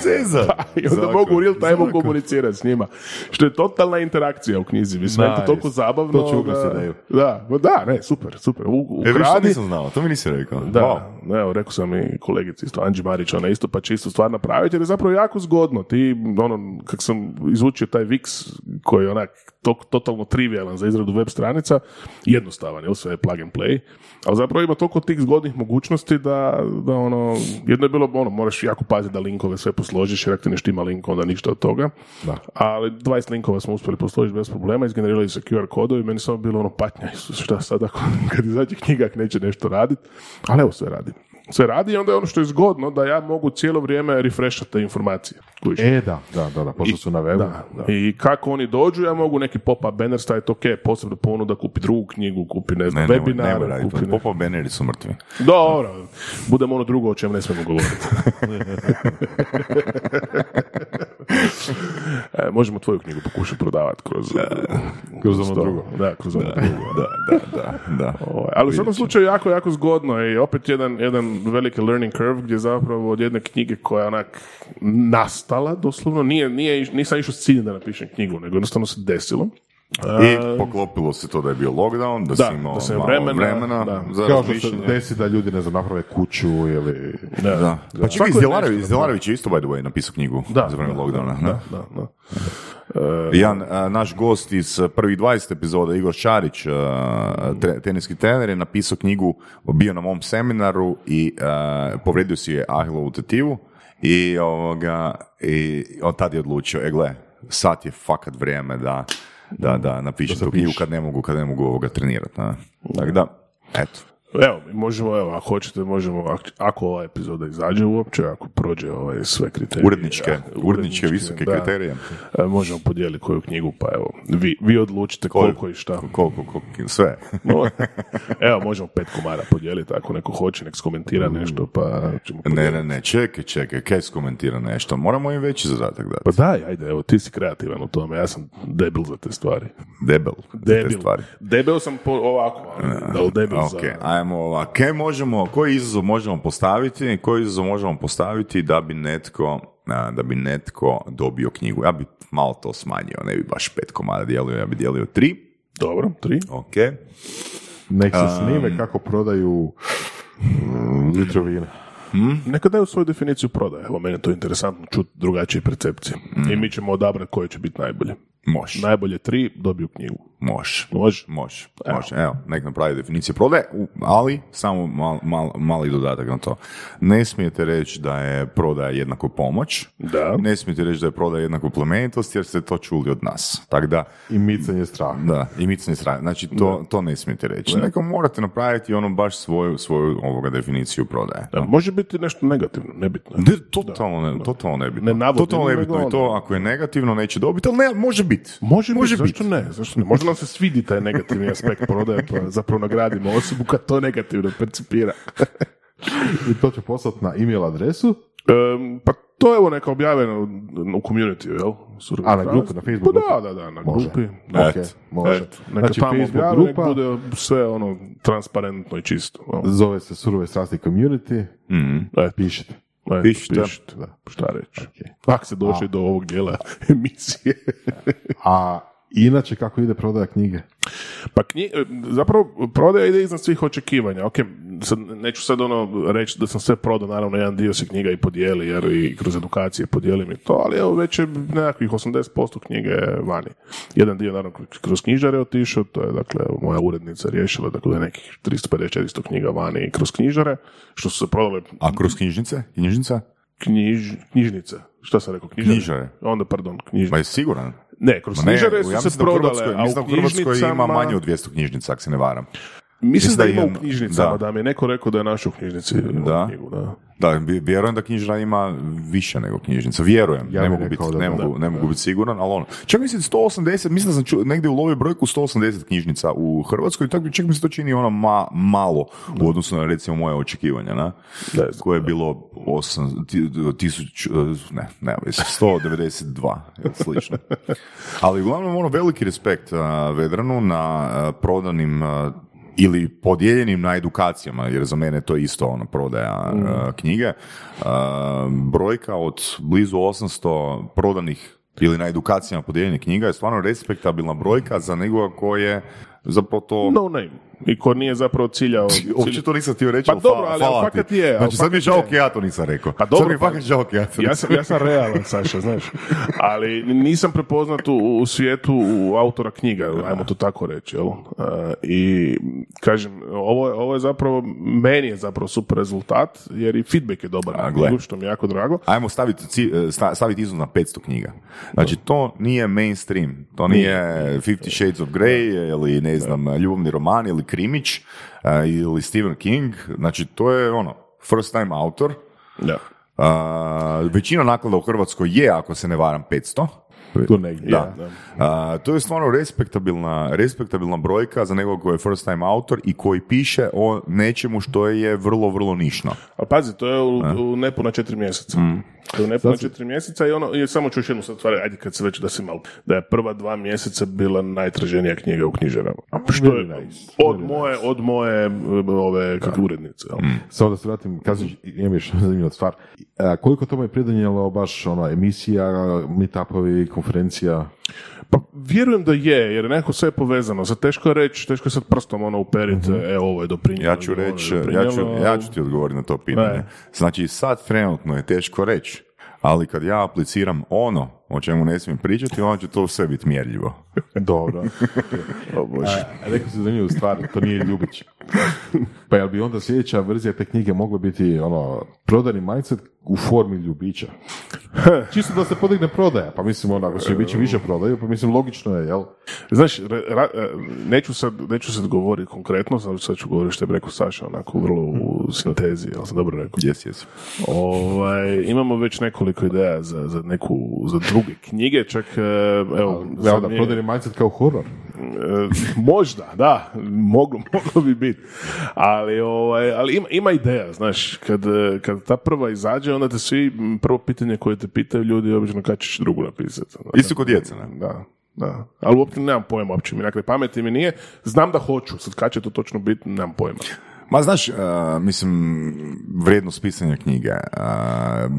I onda Zakon, mogu u real time komunicirati s njima. Što je totalna interakcija u knjizi. Mislim, meni je to Nice. toliko zabavno. To ću da-. Da, da, ne, super, super. U, E, ukradi. nisam znao, to mi nisi rekao. Da, Wow. evo, rekao sam i kolegici isto, Anđi Marić, ona isto, pa će isto stvar napraviti, jer je zapravo jako zgodno. Ti, ono, kak sam izučio taj Wix, koji je onak to, totalno trivialan za izradu web stranica, jednostavan, jel, sve je plug and play, ali zapravo ima toliko tih zgodnih mogućnosti da, da ono, jedno je bilo, ono, moraš jako paziti da linkove sve posložiš, jer ako ti ne štima link, onda ništa od toga. Da. Ali 20 linkova smo uspjeli posložiti bez problema, izgenerirali se QR kodovi, meni samo bilo ono patnja, Isus, šta sad ako kad izađe knjiga neće nešto raditi, ali evo sve radi. Sve radi i onda je ono što je zgodno da ja mogu cijelo vrijeme refreshati te informacije. Kužiš? E, da, da, da, da, pošto su na webu. Da, I kako oni dođu, ja mogu neki pop-up banner staviti, ok, posebno ponuda, kupi drugu knjigu, kupi ne znam, Ne, webinar, nemoj raditi. kupi ne... Pop-up banneri su mrtvi. Dobro, budemo ono drugo o čem ne smijemo govoriti. e, možemo tvoju knjigu pokušati prodavati kroz, Kroz ono drugo. Da, kroz ono drugo. Da, da, da, da. Ovaj, ali u svakom slučaju jako, jako zgodno i opet jedan, jedan veliki learning curve gdje zapravo od jedne knjige koja je onak nastala doslovno, nije, nije, nisam išao s ciljem da napišem knjigu, nego jednostavno se desilo. I poklopilo se to da je bio lockdown, da, Da, si imao da malo vremena, vremena, da. za Kao što se desi da ljudi, ne znam, naprave kuću ili... Da, Da. Pa čekaj, Svako je isto, by the way, napisao knjigu Da, za vrijeme da, lockdowna. da, da. da, da. Jedan a, naš gost iz prvih 20 epizoda, Igor Šarić, a, tre- teniski trener, je napisao knjigu, bio na mom seminaru i a, povredio si je Ahilovu tetivu i, ovoga, i od tad je odlučio, e gle, sad je fakat vrijeme da, da, da napišem tu knjigu kad ne mogu, kad ne mogu ovoga trenirati. Tako da, eto. Evo, mi možemo, evo, ako hoćete, možemo, ak- ako ova epizoda izađe uopće, ako prođe ovaj sve kriterije. Uredničke, a, uredničke visoke da, kriterije. e, možemo podijeliti koju knjigu, pa evo, vi, vi odlučite koliko i šta. Koliko, koliko, sve. No, evo, možemo pet komada podijeliti, ako neko hoće, nek skomentira nešto, pa ćemo Ne, podijeliti. ne, ne, čekaj, čekaj, kaj skomentira nešto, moramo im veći zadatak dati. Pa daj, ajde, evo, ti si kreativan u tome, ja sam debil za te stvari. Debel, za te Debil. stvari. Debel sam po, ovako, ali da li debil Ok, za... ajmo ovako. Kaj možemo, koji izazov možemo postaviti, koji izazov možemo postaviti da bi netko a, da bi netko dobio knjigu. Ja bi malo to smanjio, ne bi baš pet komada dijelio, ja bi dijelio tri. Dobro, tri. Ok. Nek se snime kako prodaju mm, litro vina. Neka daju svoju definiciju prodaje. Evo, meni je to interesantno čuti drugačije percepcije. I mi ćemo odabrati koje će biti najbolje. Može, Najbolje tri dobiju knjigu. Može. Može? Može, može. Evo, nek napravi definiciju prodaje, ali samo mal, mal- mali dodatak na to. Ne smijete reći da je prodaja jednako pomoć, Da. ne smijete reći da je prodaja jednako plemenitost, jer ste to čuli od nas. Tako da, I micanje straha. da, i micanje strane. Znači, to, to ne smijete reći. Neko morate napraviti ono baš svoju, svoju ovoga definiciju prodaje. Da, može biti nešto negativno, nebitno. Ne, totalno, ne, totalno nebitno. Ne totalno nebitno i to ono. ako je negativno neće dobiti, ali ne, može biti. Može, Može biti, zašto ne? Zašto ne? Možda nam se svidi taj negativni aspekt prodaje, pa zapravo nagradimo osobu kad to negativno percipira. I to će poslati na email adresu. Em, pa To je evo neka objavljeno u community, jel? Surovi A, na grupi, na Facebook Pa grupi? da, da, da, na Može. grupi. Ok, Et, može. Eto, neka Znači, tamo Facebook grupa, bude sve ono transparentno i čisto. jel? zove se Surove strasti community, Mhm. Eto, pišite. eto, Pišite. pišite. Šta reći? Ako se došli do ovog dijela emisije. A inače, kako ide prodaja knjige? Pa knji, zapravo prodaja ide iznad svih očekivanja. Ok, sad, neću sad ono reći da sam sve prodao, naravno jedan dio se knjiga i podijeli, jer i kroz edukacije podijelim i to, ali evo već je nekakvih 80% knjige vani. Jedan dio naravno kroz knjižare je otišao, to je dakle moja urednica riješila, dakle da je nekih 350-400 knjiga vani kroz knjižare, što su se prodale A kroz knjižnice? Knjižnica? knjiž, knjižnice. Šta sam rekao? Knjižare? Knjižare. Onda, pardon, knjižnice. Ma je siguran? Ne, kroz knjižare ja su mislim se prodale, a mislim u u Hrvatskoj ima knjižnicama... manje od 200 knjižnica, ako se ne varam. Mislim, Mislim da, da ima u knjižnicama, da. da. mi je neko rekao da je našao u knjižnici Da. knjigu, da. Da, vjerujem da knjižna ima više nego knjižnica. Vjerujem, Ja ne, mogu biti, da ne, da. mogu, ne mogu biti siguran, ali ono. Čak mislim 180, mislim da sam čuo, negdje ulovio brojku 180 knjižnica u Hrvatskoj, tako čak mi se to čini ono ma, malo u odnosu na recimo moje očekivanja, na? Znam. koje je bilo 8, ti- tisuć, ne, ne, 192, ili slično. Ali uglavnom ono veliki respekt Vedranu na prodanim ili podijeljenim na edukacijama, jer za mene je to isto ono prodaja a, knjige. A, brojka od blizu 800 prodanih ili na edukacijama podijeljenih knjiga je stvarno respektabilna brojka za nekoga ko je zapravo to... No name. I ko nije zapravo ciljao... Uopće to nisam htio reći, Pa dobro, ali hvala fakat ti. je, Znači, sad mi je žao ja to nisam rekao. Pa dobro, sad mi je pa- fakat žao kaj ja to Ja nisam sam, ja sam realan, Saša, znaš. Ali nisam prepoznat u, u svijetu u autora knjiga, ajmo to tako reći, jel? E, I kažem, ovo je, ovo je zapravo, meni je zapravo super rezultat, jer i feedback je dobar A, gle. što mi je jako drago. Ajmo staviti, e, sta- staviti iznos na 500 knjiga. Znači, to nije mainstream. To nije Fifty Shades of Grey ili, ne znam, ljubavni roman ili krimić e, ili Stephen King. Znači, to je ono, first time autor. Da. A, većina naklada u Hrvatskoj je, ako se ne varam, 500. Tu negdje. Da. da. A, to je stvarno respektabilna, respektabilna brojka za nekoga koji je first time autor i koji piše o nečemu što je vrlo, vrlo nišno. A pazi, to je u, u nepuna četiri mjeseca. To je nepuna Sad si- četiri mjeseca i ono, i samo ću još jednu sad stvar, ajde kad se već da si malo, da je prva dva mjeseca bila najtraženija knjiga u knjižarama. Što je nice, od moje, od moje ove kako urednice. jel? Samo da se vratim, kazi, imam još zanimljivu stvar. A, koliko tome je pridonijelo baš ono, emisija, meetupovi, konferencija? Pa vjerujem da je, jer je nekako sve je povezano. Sad teško je reći, teško je sad prstom ono uperiti, e, ovo je doprinjelo. Ja ću reći, ja ću, ja ću ti odgovoriti na to pitanje. Ne. Znači, sad trenutno je teško reći, ali kad ja apliciram ono o čemu ne smijem pričati, onda će to sve biti mjerljivo. Dobro. O Bože. A, rekao si zanimljivu stvar, to nije Ljubić. Pa jel bi onda sljedeća verzija te knjige mogla biti ono, prodani mindset u formi ljubića? Čisto da se podigne prodaja, pa mislim ono, ako se ljubići više prodaju, pa mislim logično je, jel? Znaš, re- ra- e, neću sad, neću sad govoriti konkretno, sad, sad ću govoriti što je rekao Saša, onako vrlo u sintezi, ali sam dobro rekao. Jes, jes. Ovaj, imamo već nekoliko ideja za, za neku, za druge knjige, čak, e, evo, onda nije- prodani mindset kao horor. E, možda, da, moglo, moglo bi biti. Ali, ovaj, ali ima, ima ideja, znaš, kad, e, kad ta prva izađe, onda te svi, prvo pitanje koje te pitaju ljudi obično kad ćeš drugu napisati. ono. Isto kod djece, ne? Da, da. Ali uopće nemam pojma, uopće mi dakle pameti mi nije. Znam da hoću, sad kad će to točno biti, nemam pojma. Ma znaš, uh, mislim, vrijednost pisanja knjige, uh,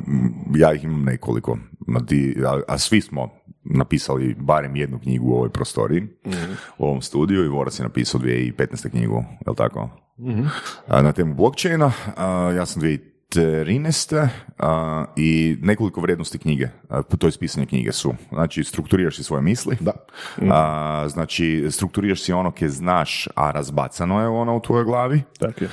ja ih imam nekoliko, a, a svi smo napisali barem jednu knjigu u ovoj prostoriji, u ovom studiju i Vorac je napisao 2015. knjigu, je li tako? A, na temu blockchaina, ja sam 2013. a, i nekoliko vrijednosti knjige, a, to je pisanje knjige su, znači strukturiraš si svoje misli, Da. a, znači strukturiraš si ono ke znaš, a razbacano je ono u tvojoj glavi, Tako je.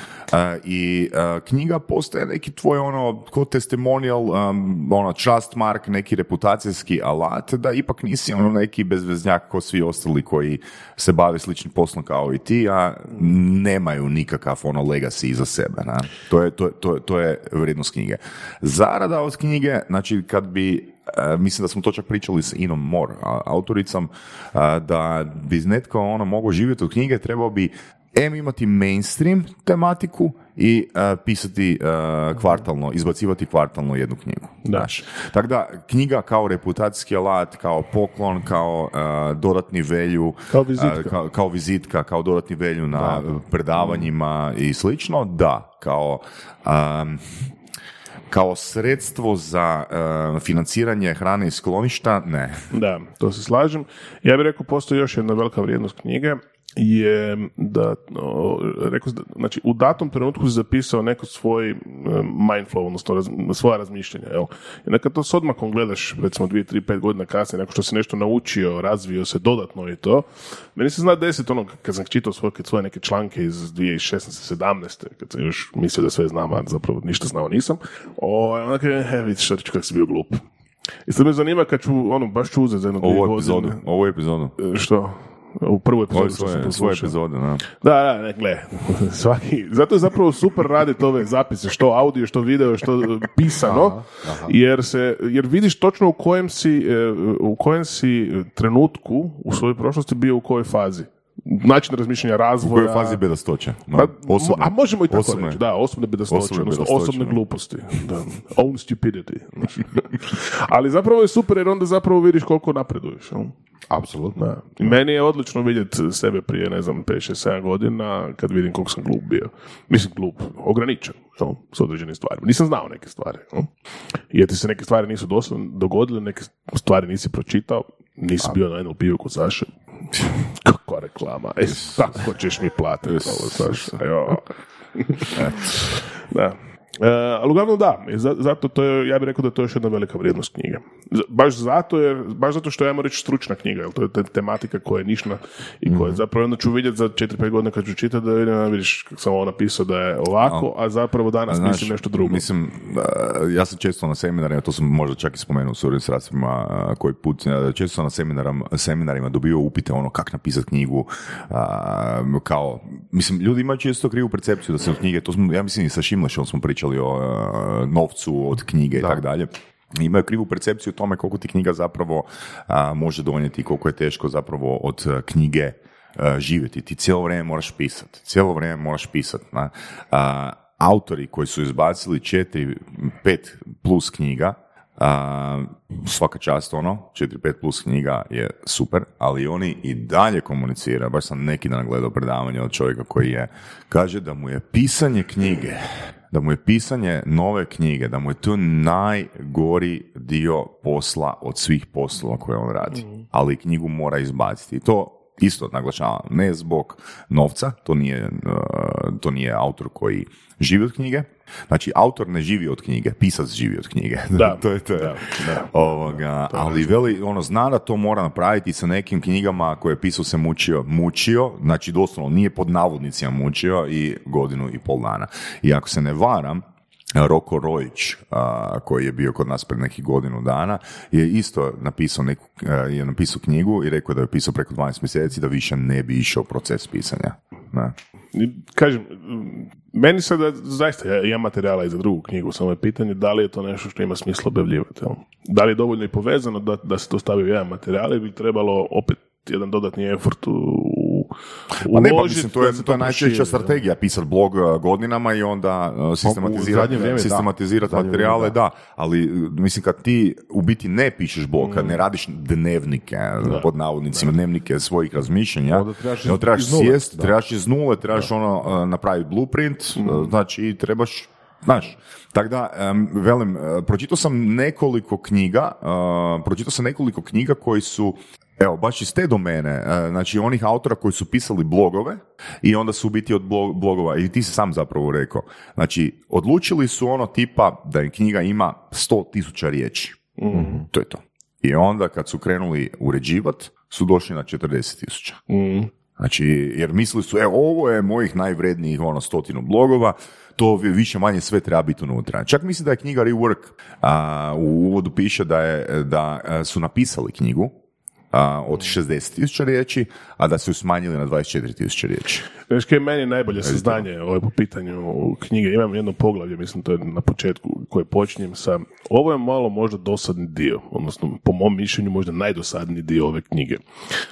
I knjiga postaje neki tvoj ono, ko testimonial, um, ono, trust mark, neki reputacijski alat, da ipak nisi ono neki bezveznjak ko svi ostali koji se bave sličnim poslom kao i ti, a nemaju nikakav ono legacy iza sebe. Na? To, je, to, to, je- to je vrijednost knjige. Zarada od knjige, znači kad bi E, mislim da smo to čak pričali s Inom Mor, autoricom, da bi netko ono mogao živjeti od knjige, trebao bi em imati mainstream tematiku i e, pisati e, kvartalno, izbacivati kvartalno jednu knjigu. Znaš. Tako da, knjiga kao reputacijski alat, kao poklon, kao e, dodatni velju, Kao vizitka. kao, kao vizitka, kao dodatni velju na predavanjima i slično, da, kao... um, kao sredstvo za e, financiranje hrane i skloništa, ne. Da, to se slažem. Ja bih rekao, postoji još jedna velika vrijednost knjige, je da, rekao, znači, u datom trenutku si zapisao neko svoj e, mindflow, odnosno raz, svoja razmišljanja, jel? I nekad to s odmakom gledaš, recimo dvije, tri, pet godina kasnije, nakon što si nešto naučio, razvio se dodatno i to, meni se zna desiti ono, kad sam čitao svoje, svoje neke članke iz 2016. 17. kad sam još mislio da sve znam, a zapravo ništa znao nisam, o, onak je, e, vidiš, kako si bio glup. I sad me zanima kad ću, ono, baš ću uzeti za jedno Ovu godine. epizodu, ovu epizodu. E, Što? U prvu epizodu Ove što sam svoje, epizode, da. Da, da, ne, gle, svaki, zato je zapravo super raditi ove zapise, što audio, što video, što pisano, jer se, jer vidiš točno u kojem si, e, u kojem si trenutku u svojoj prošlosti bio u kojoj fazi. Način razmišljanja U razvoja. kojoj fazi bedastoće? No, Pa, osobne- a možemo i tako osobne- reći, da, osobne bedastoće, osobne odnosno osobne gluposti. Da. Own stupidity. Ali zapravo je super jer onda zapravo vidiš koliko napreduješ. jel? Apsolutno. Meni je odlično vidjeti sebe prije, ne znam, 5, 6, 7 godina, kad vidim koliko sam glup bio. Mislim, glup, ograničen, jel, s određenim stvarima. Nisam znao neke stvari. Jel? Jer ti se neke stvari nisu doslovno dogodile, neke stvari nisi pročitao, nisi bio na NLP-u kod Saše. Kakva reklama, e, tako ćeš mi platiti ovo, Saša. Da. E, ali uglavnom da, zato to je, ja bih rekao da je to još jedna velika vrijednost knjige. Baš zato, jer, baš zato što ja moram reći stručna knjiga, jer to je te- tematika koja je nišna i koja je zapravo onda ću vidjeti za 4-5 godina kad ću čitati da vidim, vidiš kako sam ovo napisao da je ovako, a zapravo danas Znaš, mislim nešto drugo. Mislim, ja sam često na seminarima, to sam možda čak i spomenuo u suradnji s Rasima uh, koji put, često sam na seminaram, seminarima dobio upite ono kako napisati knjigu, kao, mislim, ljudi imaju često krivu percepciju da se od knjige, to smo, ja mislim i sa Šimlešom smo pričali o uh, novcu od knjige i tako dalje. Imaju krivu percepciju o tome koliko ti knjiga zapravo a, može donijeti, koliko je teško zapravo od uh, knjige uh, živjeti. Ti cijelo vrijeme moraš pisati. Cijelo vrijeme moraš pisati. A, autori koji su izbacili četiri, pet plus knjiga, a, svaka čast ono, 4-5 plus knjiga je super, ali oni i dalje komuniciraju, baš sam neki dan gledao predavanje od čovjeka koji je, kaže da mu je pisanje knjige, da mu je pisanje nove knjige, da mu je to najgori dio posla od svih poslova koje on radi, ali knjigu mora izbaciti. I to isto naglašavam, ne zbog novca, to nije, uh, to nije autor koji živi od knjige, znači autor ne živi od knjige, pisac živi od knjige. Da, to je to. je. da, da. Ovoga, ali veli, ono, zna da to mora napraviti sa nekim knjigama koje je pisao se mučio, mučio, znači doslovno nije pod navodnicima mučio i godinu i pol dana. I ako se ne varam, Roko Rojić, a, koji je bio kod nas pred nekih godinu dana, je isto napisao neku, a, je napisao knjigu i rekao da je pisao preko 12 mjeseci da više ne bi išao proces pisanja. I Kažem, meni sada zaista ja imam materijala i za drugu knjigu, samo je pitanje da li je to nešto što ima smisla objavljivati. Da li je dovoljno i povezano da, da se to stavi u jedan materijal ili bi trebalo opet jedan dodatni effort u, Pa ne, pa mislim, to da je, to je najčešća strategija, pisati blog uh, godinama i onda sistematizirati, vrijeme, da. sistematizirati Zadnje materijale, da. ali uh, mislim kad ti u biti ne pišeš blog, Mm. kad ne radiš dnevnike, pod navodnicima, dnevnike svojih razmišljanja, Onda trebaš iz- trebaš iz nule, sjest, da. trebaš iz nule, trebaš ono napraviti blueprint, Mm. znači i trebaš Znaš, tako da, em, velim, pročitao sam nekoliko knjiga, uh, pročitao sam nekoliko knjiga koji su Evo, baš iz te domene, e, znači onih autora koji su pisali blogove i onda su u biti od blo- blogova, i ti si sam zapravo rekao, znači odlučili su ono tipa da im knjiga ima 100 tisuća riječi. To je to. I onda kad su krenuli uređivati, su došli na 40 tisuća. Znači, jer mislili su, evo, ovo je mojih najvrednijih, ono, stotinu blogova, to vi- više manje sve treba biti unutra. Čak mislim da je knjiga Rework, a, u uvodu piše da, je, da a, su napisali knjigu, a, od 60 tisuća riječi, a da su smanjili na 24 tisuće riječi. Znaš kaj je meni najbolje saznanje ovaj, po pitanju knjige? Imam jedno poglavlje, mislim to je na početku koje počinjem sa ovo je malo možda dosadni dio, odnosno po mom mišljenju možda najdosadniji dio ove knjige.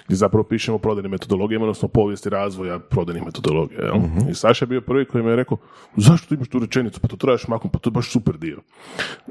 Gdje zapravo pišemo o prodajnim metodologijama, odnosno povijesti razvoja prodajnih metodologija. Jel? I Saša je bio prvi koji mi je rekao, zašto imaš tu rečenicu, pa to trebaš maknuti, pa to je baš super dio.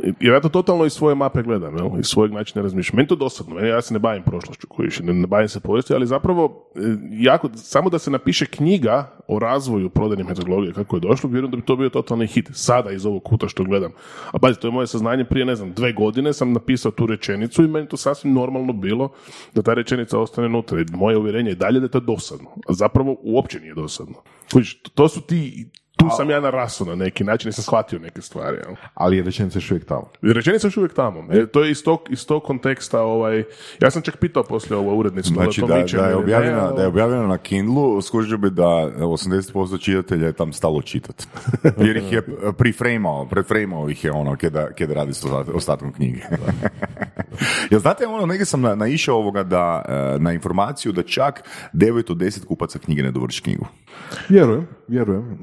I- Jer ja to totalno iz svoje mape gledam, jel? iz svojeg načina razmišljam. Meni to dosadno, meni, ja se ne bavim prošlošću, koji ne, bavim se povijesti, ali zapravo e, jako, samo da se napiše knjiga o razvoju prodajnih metodologija kako je došlo, vjerujem da bi to bio totalni hit. Sada iz ovog kuta što gledam. A pazi, to je moje saznanje prije, ne znam, dve godine sam napisao tu rečenicu i meni to sasvim normalno bilo da ta rečenica ostane unutra. Moje uvjerenje je dalje da je to dosadno. A zapravo uopće nije dosadno. To su ti, tu sam ja narasao na neki način i sam shvatio neke stvari. Jel? Ali je rečenica još uvijek tamo. Rečenica još uvijek tamo. E, to je iz tog, iz tog konteksta, ovaj, ja sam čak pitao poslije ovo urednicu. Znači da, mičem da, je ne, objavljena, ali- da je objavljena na Kindlu, skužio bi da 80% čitatelja je tam stalo čitat. Jer ih je prifrejmao, prefrejmao ih je ono kada, kada radi s ostat- ostatkom knjige. Jel znate, ono, negdje sam na, naišao ovoga da, e, na informaciju da čak 9 od 10 kupaca knjige ne dovrši knjigu. Vjerujem, vjerujem.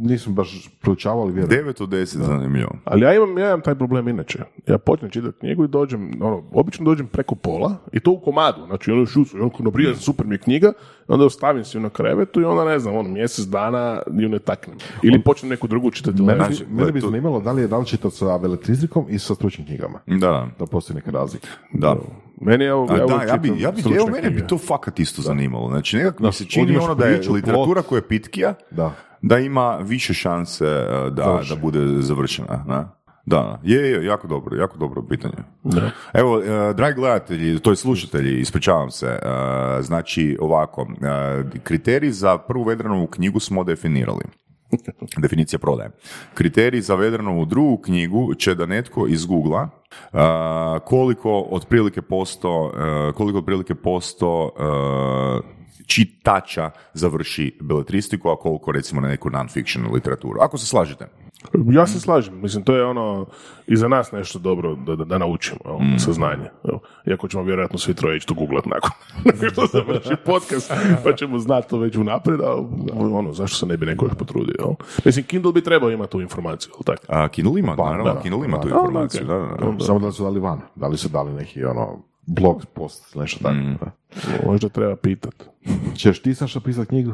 Nisam baš proučavao, ali vjerujem. 9 od 10, zanimljivo. Ali ja imam, ja imam taj problem inače. Ja počnem čitati knjigu i dođem, ono, obično dođem preko pola i to u komadu. Znači, ono šucu, ono konobrija, super mi je knjiga, onda ostavim si ju na krevetu i onda ne znam, ono, mjesec dana ju ne taknem. Ili počnem neku drugu čitati. Mene, Znači, bi, mene bi to- zanimalo da li je da li čitao sa veletrizikom i sa stručnim knjigama. Da, Da postoji neka razlika. da. Meni je ovo, A ja, da, uvijek ja bi, ja bi, evo, mene bi to fakat isto zanimalo. Znači, nekako mi se čini ono da je literatura koja je pitkija, Da. Da ima više šanse uh, da, da bude završena. Ne? Da, je, je, jako dobro, jako dobro pitanje. Da. Evo, uh, dragi gledatelji, to je slušatelji, ispričavam se, uh, znači ovako, uh, kriterij za prvu Vedranovu knjigu smo definirali. Definicija prodaje. Kriterij za Vedranovu drugu knjigu će da netko iz Google koliko otprilike posto, koliko otprilike posto uh, čitača završi beletristiku, a koliko recimo na neku non-fiction literaturu. Ako se slažete. Ja se slažem, mislim, to je ono i za nas nešto dobro da, da, da naučimo, jel, Mm. saznanje. Jel. Iako ćemo vjerojatno svi troje ići to googlat nakon, nakon što završi podcast, pa ćemo znati to već unaprijed, ali ono, zašto se ne bi neko još potrudio, jel? Mislim, Kindle bi trebao imati tu informaciju, jel tako? A Kindle ima, naravno, da, Kindle ima tu da. informaciju. Da, da, da. Samo da li su dali van. Da li su dali neki ono blog post, nešto tako. Mm. da. Možda treba pitat. Ćeš ti Saša pisati knjigu?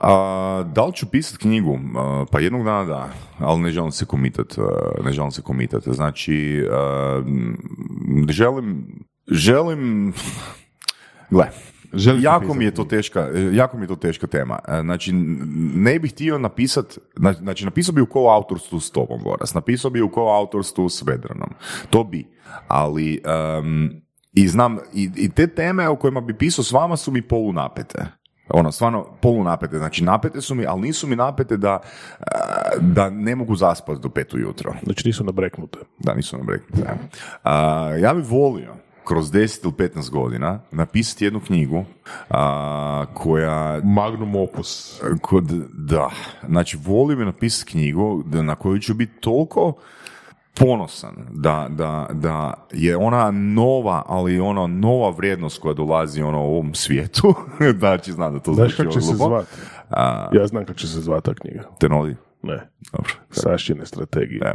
A, da li ću pisati knjigu? A, pa jednog dana da, ali ne želim se komitat. a, Ne želim se komitat. Znači, a, želim, želim, gle, Želiš jako mi je to teška, jako mi je to teška tema. Znači, ne bih htio napisat, na- znači napisao bi u co-autorstvu s tobom, Boras, napisao bi u co-autorstvu s Vedranom, to bi, ali em, i znam, i, i te teme o kojima bi pisao s vama su mi polunapete. Ono, stvarno polunapete, znači napete su mi, ali nisu mi napete da, e, da ne mogu zaspati do pet ujutro. Znači nisu nabreknute. Da, nisu. Da. A, ja bih volio kroz 10 ili 15 godina napisati jednu knjigu a, koja Magnum opus. kod, da, znači volio bi napisati knjigu na koju ću biti toliko ponosan da, da, da je ona nova, ali ona nova vrijednost koja dolazi ono u ovom svijetu, znači znam da to Znaš zvuči kako će se glupo. zvat? A, Ja znam kako će se zvat ta knjiga. Tenoli? Ne. Dobro. Sašine strategije. Da.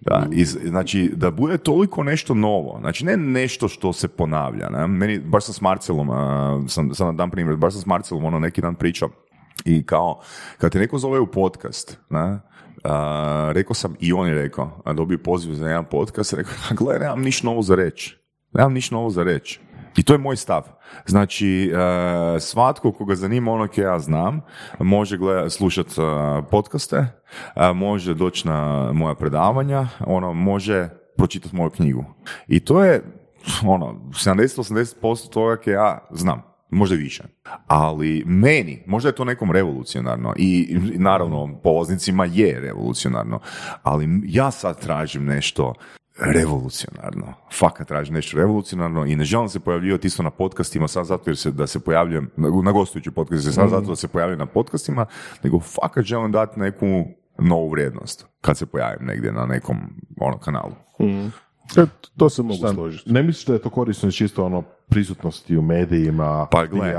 Da, iz, znači, da bude toliko nešto novo, znači ne nešto što se ponavlja, ne? meni, baš sam s Marcelom, a, sam, sam na dan primjer, baš sam s Marcelom ono neki dan pričao i kao, kad te neko zove u podcast, ne, rekao sam i on je rekao, a dobio poziv za jedan podcast, rekao, "A nemam niš novo za reći, nemam niš novo za reći. I to je moj stav. Znači, e, svatko koga zanima ono koje ja znam, može gleda, slušat e, podcaste, e, može doći na moja predavanja, ono, može pročitati moju knjigu. I to je, ono, 70-80% toga koje ja znam. Možda više. Ali meni, možda je to nekom revolucionarno i, naravno polaznicima je revolucionarno, ali ja sad tražim nešto revolucionarno. Fakat tražim nešto revolucionarno i ne želim se pojavljivati isto na podcastima sad zato jer se da se pojavljujem na, gostujući podcast, sad zato da se pojavljam na podcastima, nego fakat želim dati neku novu vrijednost kad se pojavim negdje na nekom ono, kanalu. E, to se mogu Šta, složiti. ne misliš da je to korisno čisto ono prisutnosti u medijima, Pa gle,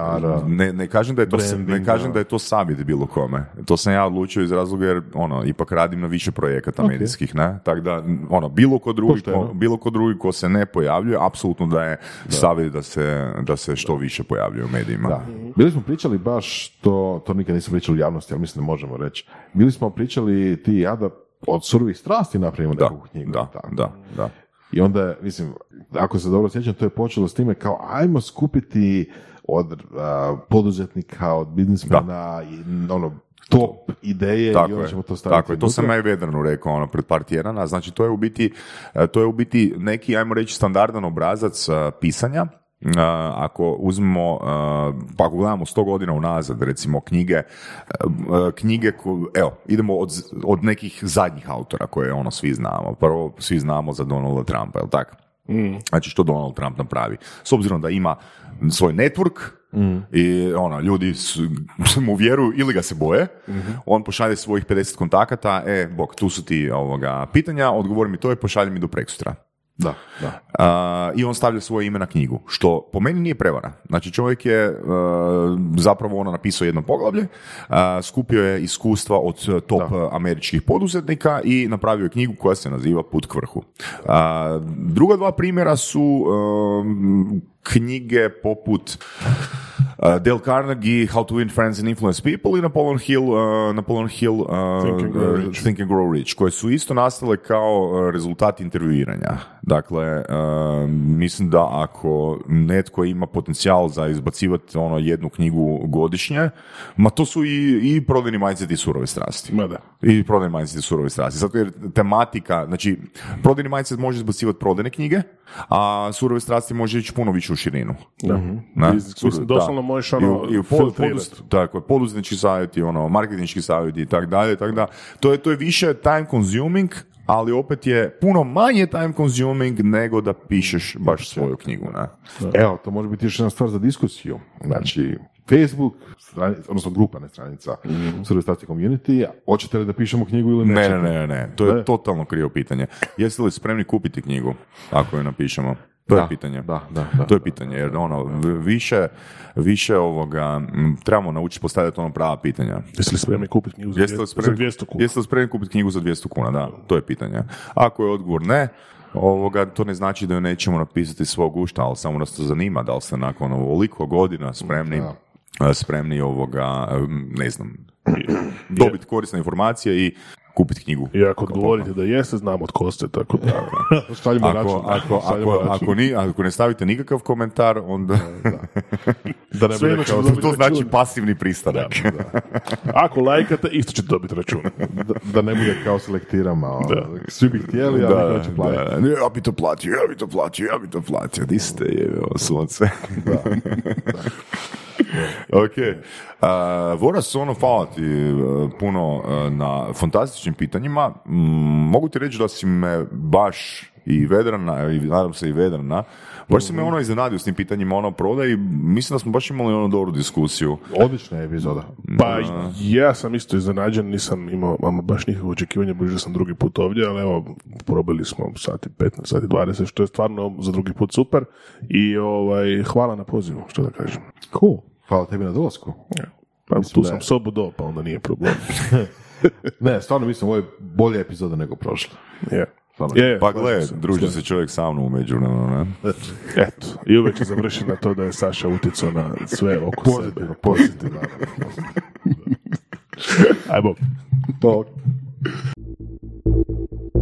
ne, ne, kažem da je to, ne kažem da je to savjet bilo kome. To sam ja odlučio iz razloga jer ono, ipak radim na više projekata Ok. medijskih, ne? Tako da, ono, bilo ko drugi, ko, bilo ko drugi ko se ne pojavljuje, apsolutno da je savjet da se, da se što više pojavljuje u medijima. Da. Bili smo pričali baš, to, to nikad nismo pričali u javnosti, ali mislim da možemo reći. Bili smo pričali ti i ja da od surovih strasti napravimo Da, neku knjigu. da, tako. da, da. I onda, mislim, ako se dobro sjećam, to je počelo s time kao ajmo skupiti od a, poduzetnika, od biznismena i ono top ideje i Tako onda je, ćemo to staviti. tako je, to sam ja i Vedranu rekao ono, pred par tjedana, znači to je u biti, e, to je u biti neki, ajmo reći, standardan obrazac e, pisanja, ako uzmemo, pa ako gledamo sto godina unazad, recimo knjige, knjige, ko- evo, idemo od, od nekih zadnjih autora koje ono svi znamo. Prvo, svi znamo za Donalda Trumpa, jel tako? Znači što Donald Trump napravi? S obzirom da ima svoj network i ono, ljudi su, mu vjeruju ili ga se boje, on pošalje svojih 50 kontakata, e, bok, tu su ti ovoga, pitanja, odgovori mi to i pošalje mi do preksutra. Da, da. A, I on stavlja svoje ime na knjigu, što po meni nije prevara. Znači čovjek je e, zapravo ono napisao jedno poglavlje, a, skupio je iskustva od e, top e, američkih poduzetnika i napravio je knjigu koja se naziva Put k vrhu. A, druga dva primjera su e, knjige poput uh, Dale Carnegie, How to Win Friends and Influence People i Napoleon Hill, uh, Napoleon Hill uh, Think and Grow uh, Rich. Think and Grow Rich, koje su isto nastale kao rezultat intervjuiranja. Dakle, uh, mislim da ako netko ima potencijal za izbacivati ono jednu knjigu godišnje, ma to su i, i prodajni mindset i surove strasti. Ma da. I prodajni mindset i surove strasti. Zato jer tematika, znači, prodajni mindset može izbacivati prodajne knjige, a surove strasti može ići puno više u širinu. Da. Na, Mislim, doslovno možeš ono I, i pod- poduz- tako je, poduzetnički savjeti, ono, marketinški savjeti i tako dalje, tako da, to je, to je više time consuming, ali opet je puno manje time consuming nego da pišeš baš svoju knjigu, ne? Evo, to može biti još jedna stvar za diskusiju. Znači, Facebook, stranica, odnosno grupa, ne stranica, mm community, hoćete li da pišemo knjigu ili Ne, nećete? ne, ne, ne, to je Ne? totalno krivo pitanje. Jeste li spremni kupiti knjigu ako ju napišemo? To Da, je pitanje. da, da, da. to je pitanje, jer ono, više, više ovoga, m, trebamo naučiti postavljati ono prava pitanja. Jesi li spremni kupiti knjigu za, Jeste li 200 spremni, za 200 kuna? Jeste li spremni kupiti knjigu za 200 kuna? Da, to je pitanje. Ako je odgovor ne, ovoga, to ne znači da ju nećemo napisati svog ušta, ali samo nas to zanima, da li ste nakon ovoliko godina spremni, spremni ovoga, ne znam, dobiti korisne informacije i kupiti knjigu. I ako odgovorite da jeste, znamo tko ste, tako da... Šaljimo Ako, račun. ako, ako, račun. ako, ni, ako ne stavite nikakav komentar, onda da ne bude inače kao- to znači pasivni pristanak. Ako lajkate, isto ćete dobiti račun. da, da ne bude kao selektirama. ono. Svi bi htjeli, ali Da, će platiti. da. Ne, ja bi to platio, ja bi to platio, ja bi to platio. Di ste, je, sunce. ok. Uh, Voras, ono, hvala ti uh, puno uh, na fantastičnim pitanjima. Mm, mogu ti reći da si me baš i Vedrana, i nadam se i Vedrana, baš si me ono iznenadio s tim pitanjima ono prodaj i mislim da smo baš imali ono dobru diskusiju. Odlična je epizoda. Pa ja sam isto iznenađen, nisam imao ama baš nikakvo očekivanje, budući da sam drugi put ovdje, ali evo, probili smo sati 15, sati 20, što je stvarno za drugi put super. I ovaj, hvala na pozivu, što da kažem. Cool. Hvala tebi na dolasku. Pa, Mislim tu da sam je- sobu do, pa onda nije problem. Ne, stvarno mislim, ovo je bolja epizoda nego prošla. Je. Je, je, Pa gle, druži se čovjek sa mnom u međuvremenu, ne? Eto, i uvijek će završiti na to da je Saša utjecao na sve oko sebe. Pozitivno, pozitivno. Ajmo.